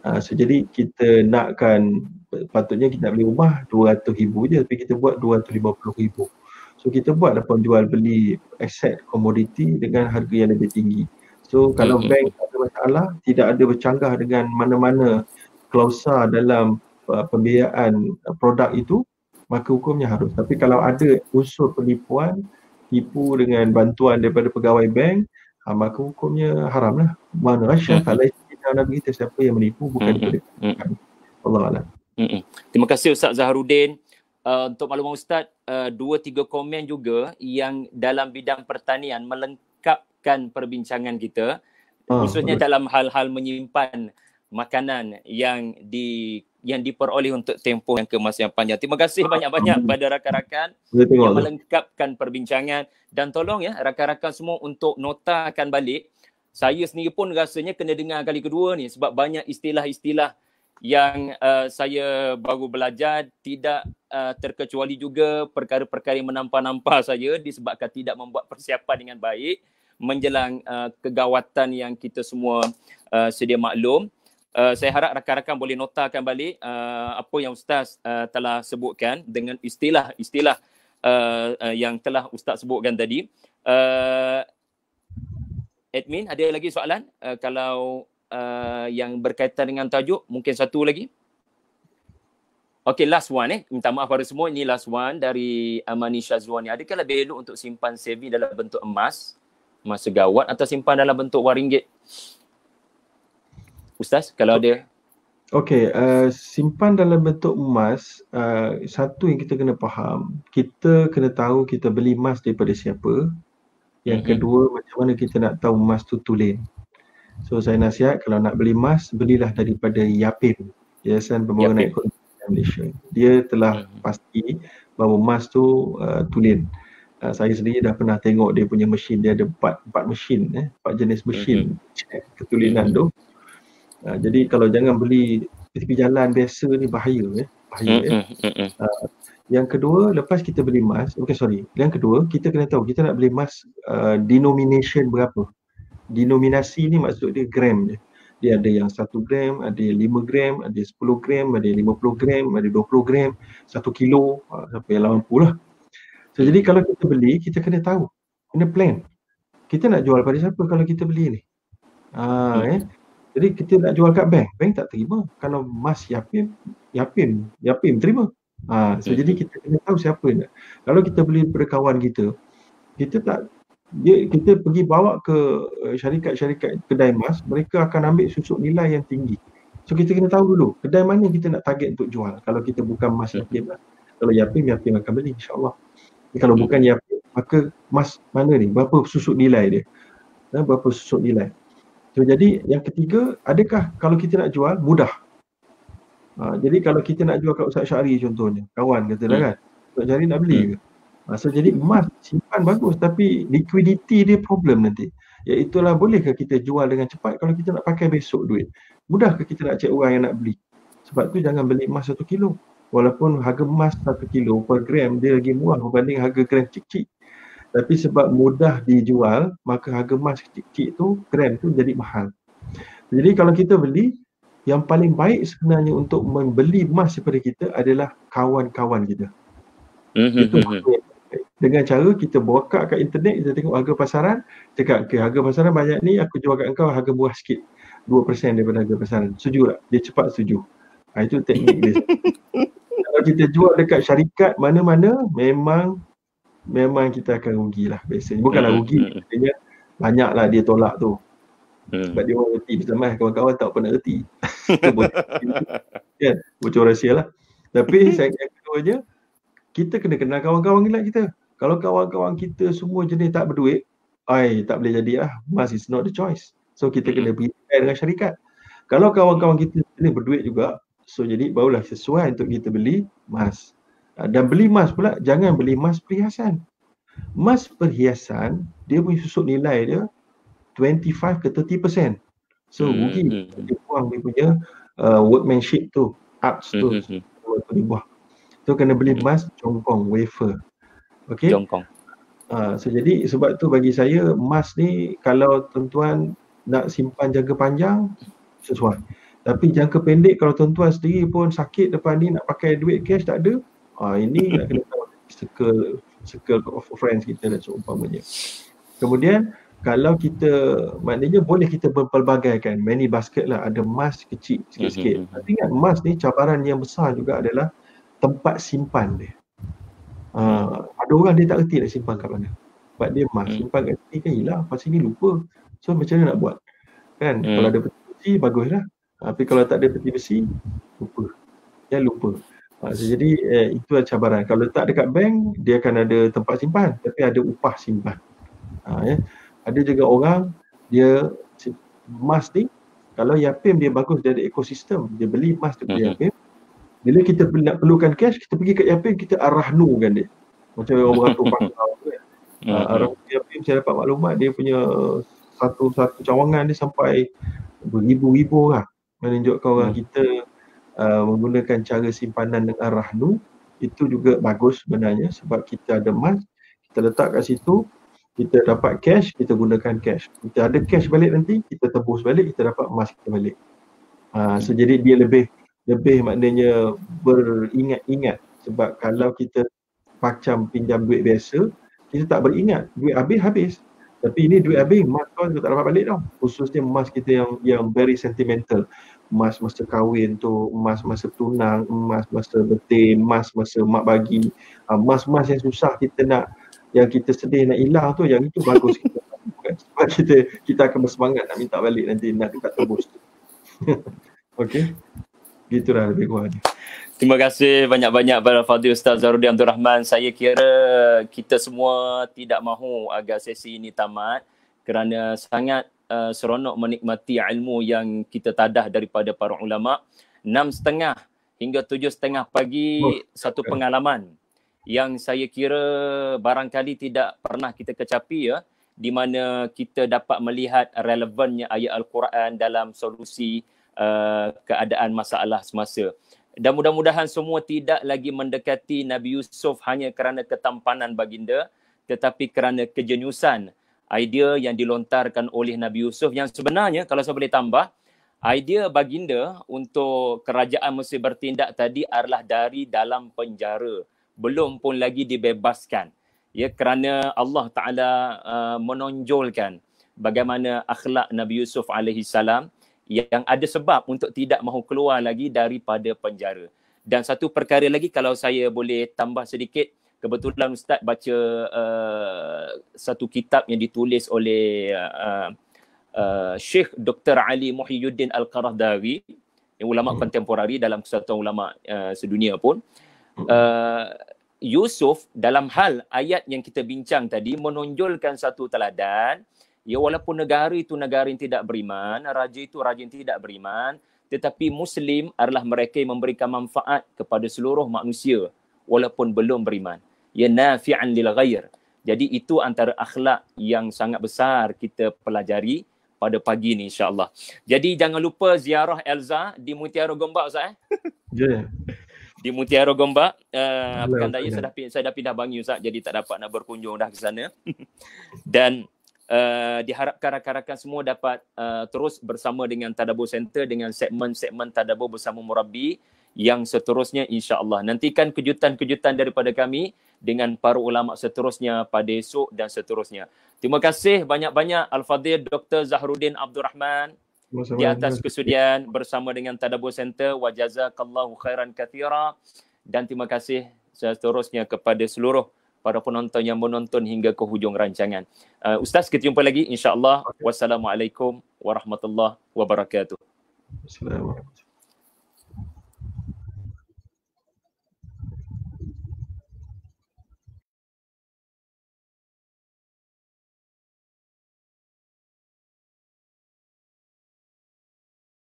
S2: Uh, so jadi kita nakkan patutnya kita beli rumah 200 ribu je tapi kita buat 250 ribu so kita buat buatlah jual beli aset komoditi dengan harga yang lebih tinggi so kalau mm-hmm. bank ada masalah tidak ada bercanggah dengan mana-mana klausa dalam uh, pembiayaan uh, produk itu maka hukumnya harus tapi kalau ada unsur penipuan tipu dengan bantuan daripada pegawai bank ha, maka hukumnya haram lah mana rasyah mm-hmm. kalau kita nak beritahu siapa yang menipu bukan mm-hmm. daripada mm-hmm. Allah Allah
S1: Mm-mm. Terima kasih Ustaz Zaharudin. Uh, untuk makluman Ustaz, uh, dua tiga komen juga yang dalam bidang pertanian melengkapkan perbincangan kita oh, khususnya betul. dalam hal-hal menyimpan makanan yang di yang diperoleh untuk tempoh yang kemasa yang panjang. Terima kasih banyak-banyak kepada rakan-rakan yang melengkapkan perbincangan dan tolong ya rakan-rakan semua untuk notakan balik. Saya sendiri pun rasanya kena dengar kali kedua ni sebab banyak istilah-istilah yang uh, saya baru belajar tidak uh, terkecuali juga perkara-perkara yang menampak-nampak saya disebabkan tidak membuat persiapan dengan baik menjelang uh, kegawatan yang kita semua uh, sedia maklum. Uh, saya harap rakan-rakan boleh notakan balik uh, apa yang Ustaz uh, telah sebutkan dengan istilah-istilah uh, uh, yang telah Ustaz sebutkan tadi. Uh, admin, ada lagi soalan? Uh, kalau uh, yang berkaitan dengan tajuk mungkin satu lagi Okay, last one eh. Minta maaf pada semua. Ini last one dari Amani Syazwani. Adakah lebih elok untuk simpan saving dalam bentuk emas, emas segawat atau simpan dalam bentuk wang ringgit? Ustaz, kalau ada.
S2: Okay, uh, simpan dalam bentuk emas, uh, satu yang kita kena faham, kita kena tahu kita beli emas daripada siapa. Yang mm-hmm. kedua, macam mana kita nak tahu emas tu tulen. So saya nasihat kalau nak beli emas, belilah daripada Yapim, Yayasan Pembangunan Ekonomi Malaysia. Dia telah hmm. pasti bahawa emas tu uh, tulen. Uh, saya sendiri dah pernah tengok dia punya mesin, dia ada empat, empat mesin, eh, empat jenis mesin hmm. ketulinan tu. Uh, jadi kalau jangan beli tepi jalan biasa ni bahaya. Eh. bahaya eh. Uh, yang kedua, lepas kita beli emas, okay sorry. Yang kedua, kita kena tahu kita nak beli emas uh, denomination berapa denominasi ni maksud dia gram je. dia ada yang 1 gram, ada yang 5 gram, ada yang 10 gram, ada yang 50 gram, ada 20 gram, 1 kilo, uh, sampai yang 80 lah. So, jadi kalau kita beli, kita kena tahu, kena plan. Kita nak jual pada siapa kalau kita beli ni? Ha, eh? Jadi kita nak jual kat bank, bank tak terima. Kalau mas yapim, yapim, yapim terima. Ha, so jadi kita kena tahu siapa nak. Kalau kita beli daripada kawan kita, kita tak dia kita pergi bawa ke uh, syarikat-syarikat kedai emas, mereka akan ambil susuk nilai yang tinggi. So kita kena tahu dulu kedai mana kita nak target untuk jual. Kalau kita bukan emas Yapim lah. Kalau Yapim, Yapim akan beli insyaAllah. Kalau hmm. bukan Yapim, maka emas mana ni? Berapa susuk nilai dia? Ha, berapa susuk nilai? So jadi yang ketiga, adakah kalau kita nak jual mudah? Ha, jadi kalau kita nak jual kat Ustaz Syari contohnya, kawan kata hmm. kan, Ustaz Syari nak beli hmm. ke? Ha, so jadi emas simpan bagus tapi liquidity dia problem nanti. Iaitulah bolehkah kita jual dengan cepat kalau kita nak pakai besok duit? Mudahkah kita nak cek orang yang nak beli? Sebab tu jangan beli emas satu kilo. Walaupun harga emas satu kilo per gram dia lagi murah berbanding harga gram cik-cik. Tapi sebab mudah dijual, maka harga emas cik-cik tu, gram tu jadi mahal. Jadi kalau kita beli, yang paling baik sebenarnya untuk membeli emas daripada kita adalah kawan-kawan kita. Mm-hmm. Itu maksudnya dengan cara kita buka kat internet kita tengok harga pasaran cakap okay, harga pasaran banyak ni aku jual kat engkau harga murah sikit. 2% daripada harga pasaran. Setuju tak? dia cepat setuju. Ha, itu teknik dia. Kalau kita jual dekat syarikat mana-mana memang memang kita akan rugi lah biasanya. Bukanlah hmm, rugi biasanya hmm. banyaklah dia tolak tu. Hmm. sebab dia orang reti bersama kawan-kawan tak pernah reti. Kan? Bocor rahsia lah. Tapi saya yang keduanya kita kena kenal kawan-kawan kita kalau kawan-kawan kita semua jenis tak berduit, ai tak boleh jadi lah. Mas is not the choice. So kita kena pergi dengan syarikat. Kalau kawan-kawan kita jenis berduit juga, so jadi barulah sesuai untuk kita beli mas. Ah, dan beli mas pula, jangan beli mas perhiasan. Mas perhiasan, dia punya susuk nilai dia 25 ke 30%. So hmm, rugi. Hmm, hmm. Dia buang dia punya uh, workmanship tu, arts tu. Hmm. hmm so kena beli mas congkong, wafer. Okay. Jongkong. Uh, so jadi sebab tu bagi saya emas ni kalau tuan-tuan nak simpan jangka panjang sesuai. Tapi jangka pendek kalau tuan-tuan sendiri pun sakit depan ni nak pakai duit cash tak ada. Ah uh, ini nak kena tahu circle circle of friends kita dan seumpamanya. Kemudian kalau kita maknanya boleh kita berpelbagaikan many basket lah ada emas kecil sikit-sikit. Mm-hmm. Tapi ingat emas ni cabaran yang besar juga adalah tempat simpan dia. Uh, ada orang dia tak reti nak simpan kat mana. Sebab dia emas, hmm. simpan kat sini kan hilang, pas sini lupa. So macam mana nak buat? Kan, hmm. kalau ada peti besi, baguslah. Tapi kalau tak ada peti besi, lupa. Ya lupa. Uh, so jadi eh, itu adalah cabaran. Kalau letak dekat bank, dia akan ada tempat simpan. Tapi ada upah simpan. Uh, ya. Ada juga orang, dia emas ni, kalau Yapim dia bagus, dia ada ekosistem. Dia beli emas tu hmm. Yapim, bila kita nak perlukan cash, kita pergi ke Yapim, kita arahnu kan dia. Macam orang beratur pangkal kan. Uh, arah Yapim, saya dapat maklumat, dia punya satu-satu cawangan dia sampai beribu-ribu lah. Menunjukkan orang hmm. kita uh, menggunakan cara simpanan dengan arahnu, itu juga bagus sebenarnya sebab kita ada emas, kita letak kat situ, kita dapat cash, kita gunakan cash. Kita ada cash balik nanti, kita tebus balik, kita dapat emas kita balik. Uh, so jadi dia lebih lebih maknanya beringat-ingat sebab kalau kita macam pinjam duit biasa kita tak beringat duit habis habis. Tapi ini duit habis emas kau tak dapat balik tau. Khususnya emas kita yang yang very sentimental. Emas masa kahwin tu emas masa tunang emas masa betin emas masa mak bagi. Ah, emas-emas yang susah kita nak yang kita sedih nak hilang tu yang itu bagus kita. Sebab kita kita akan bersemangat nak minta balik nanti nak dekat tebus Okay. Gitulah lebih kurang.
S1: Terima kasih banyak-banyak pada Fadil Ustaz Zarudin Abdul Rahman. Saya kira kita semua tidak mahu agar sesi ini tamat kerana sangat uh, seronok menikmati ilmu yang kita tadah daripada para ulama. Enam setengah hingga tujuh setengah pagi oh, satu pengalaman yang saya kira barangkali tidak pernah kita kecapi ya di mana kita dapat melihat relevannya ayat Al-Quran dalam solusi uh, keadaan masalah semasa. Dan mudah-mudahan semua tidak lagi mendekati Nabi Yusuf hanya kerana ketampanan baginda tetapi kerana kejeniusan idea yang dilontarkan oleh Nabi Yusuf. Yang sebenarnya kalau saya boleh tambah idea baginda untuk kerajaan Mesir bertindak tadi adalah dari dalam penjara. Belum pun lagi dibebaskan. Ya kerana Allah Taala uh, menonjolkan bagaimana akhlak Nabi Yusuf alaihi salam yang ada sebab untuk tidak mahu keluar lagi daripada penjara dan satu perkara lagi kalau saya boleh tambah sedikit kebetulan ustaz baca uh, satu kitab yang ditulis oleh uh, uh, Sheikh Dr Ali Muhyiddin Al-Qaradawi yang ulama hmm. kontemporari dalam kesatuan ulama uh, sedunia pun uh, Yusuf dalam hal ayat yang kita bincang tadi menonjolkan satu teladan ya walaupun negara itu negara yang tidak beriman raja itu raja yang tidak beriman tetapi muslim adalah mereka yang memberikan manfaat kepada seluruh manusia walaupun belum beriman. Ya nafi'an lil ghair. Jadi itu antara akhlak yang sangat besar kita pelajari pada pagi ni insyaallah. Jadi jangan lupa ziarah Elza di Mutiara Gombak Ustaz eh? Ya yeah. di Mutiara Gombak. Uh, pekan daya saya dah saya dah pindah Bangi Ustaz jadi tak dapat nak berkunjung dah ke sana. Dan uh, diharapkan rakan-rakan semua dapat uh, terus bersama dengan Tadabur Center dengan segmen-segmen Tadabur bersama Murabi yang seterusnya insya-Allah. Nantikan kejutan-kejutan daripada kami dengan para ulama seterusnya pada esok dan seterusnya. Terima kasih banyak-banyak Al-Fadhil Dr. Zahruddin Abdul Rahman di atas kesudian bersama dengan Tadabur Center wa jazakallahu khairan kathira dan terima kasih seterusnya kepada seluruh para penonton yang menonton hingga ke hujung rancangan. Uh, Ustaz, kita jumpa lagi insya-Allah. Wassalamualaikum warahmatullahi wabarakatuh. Assalamualaikum.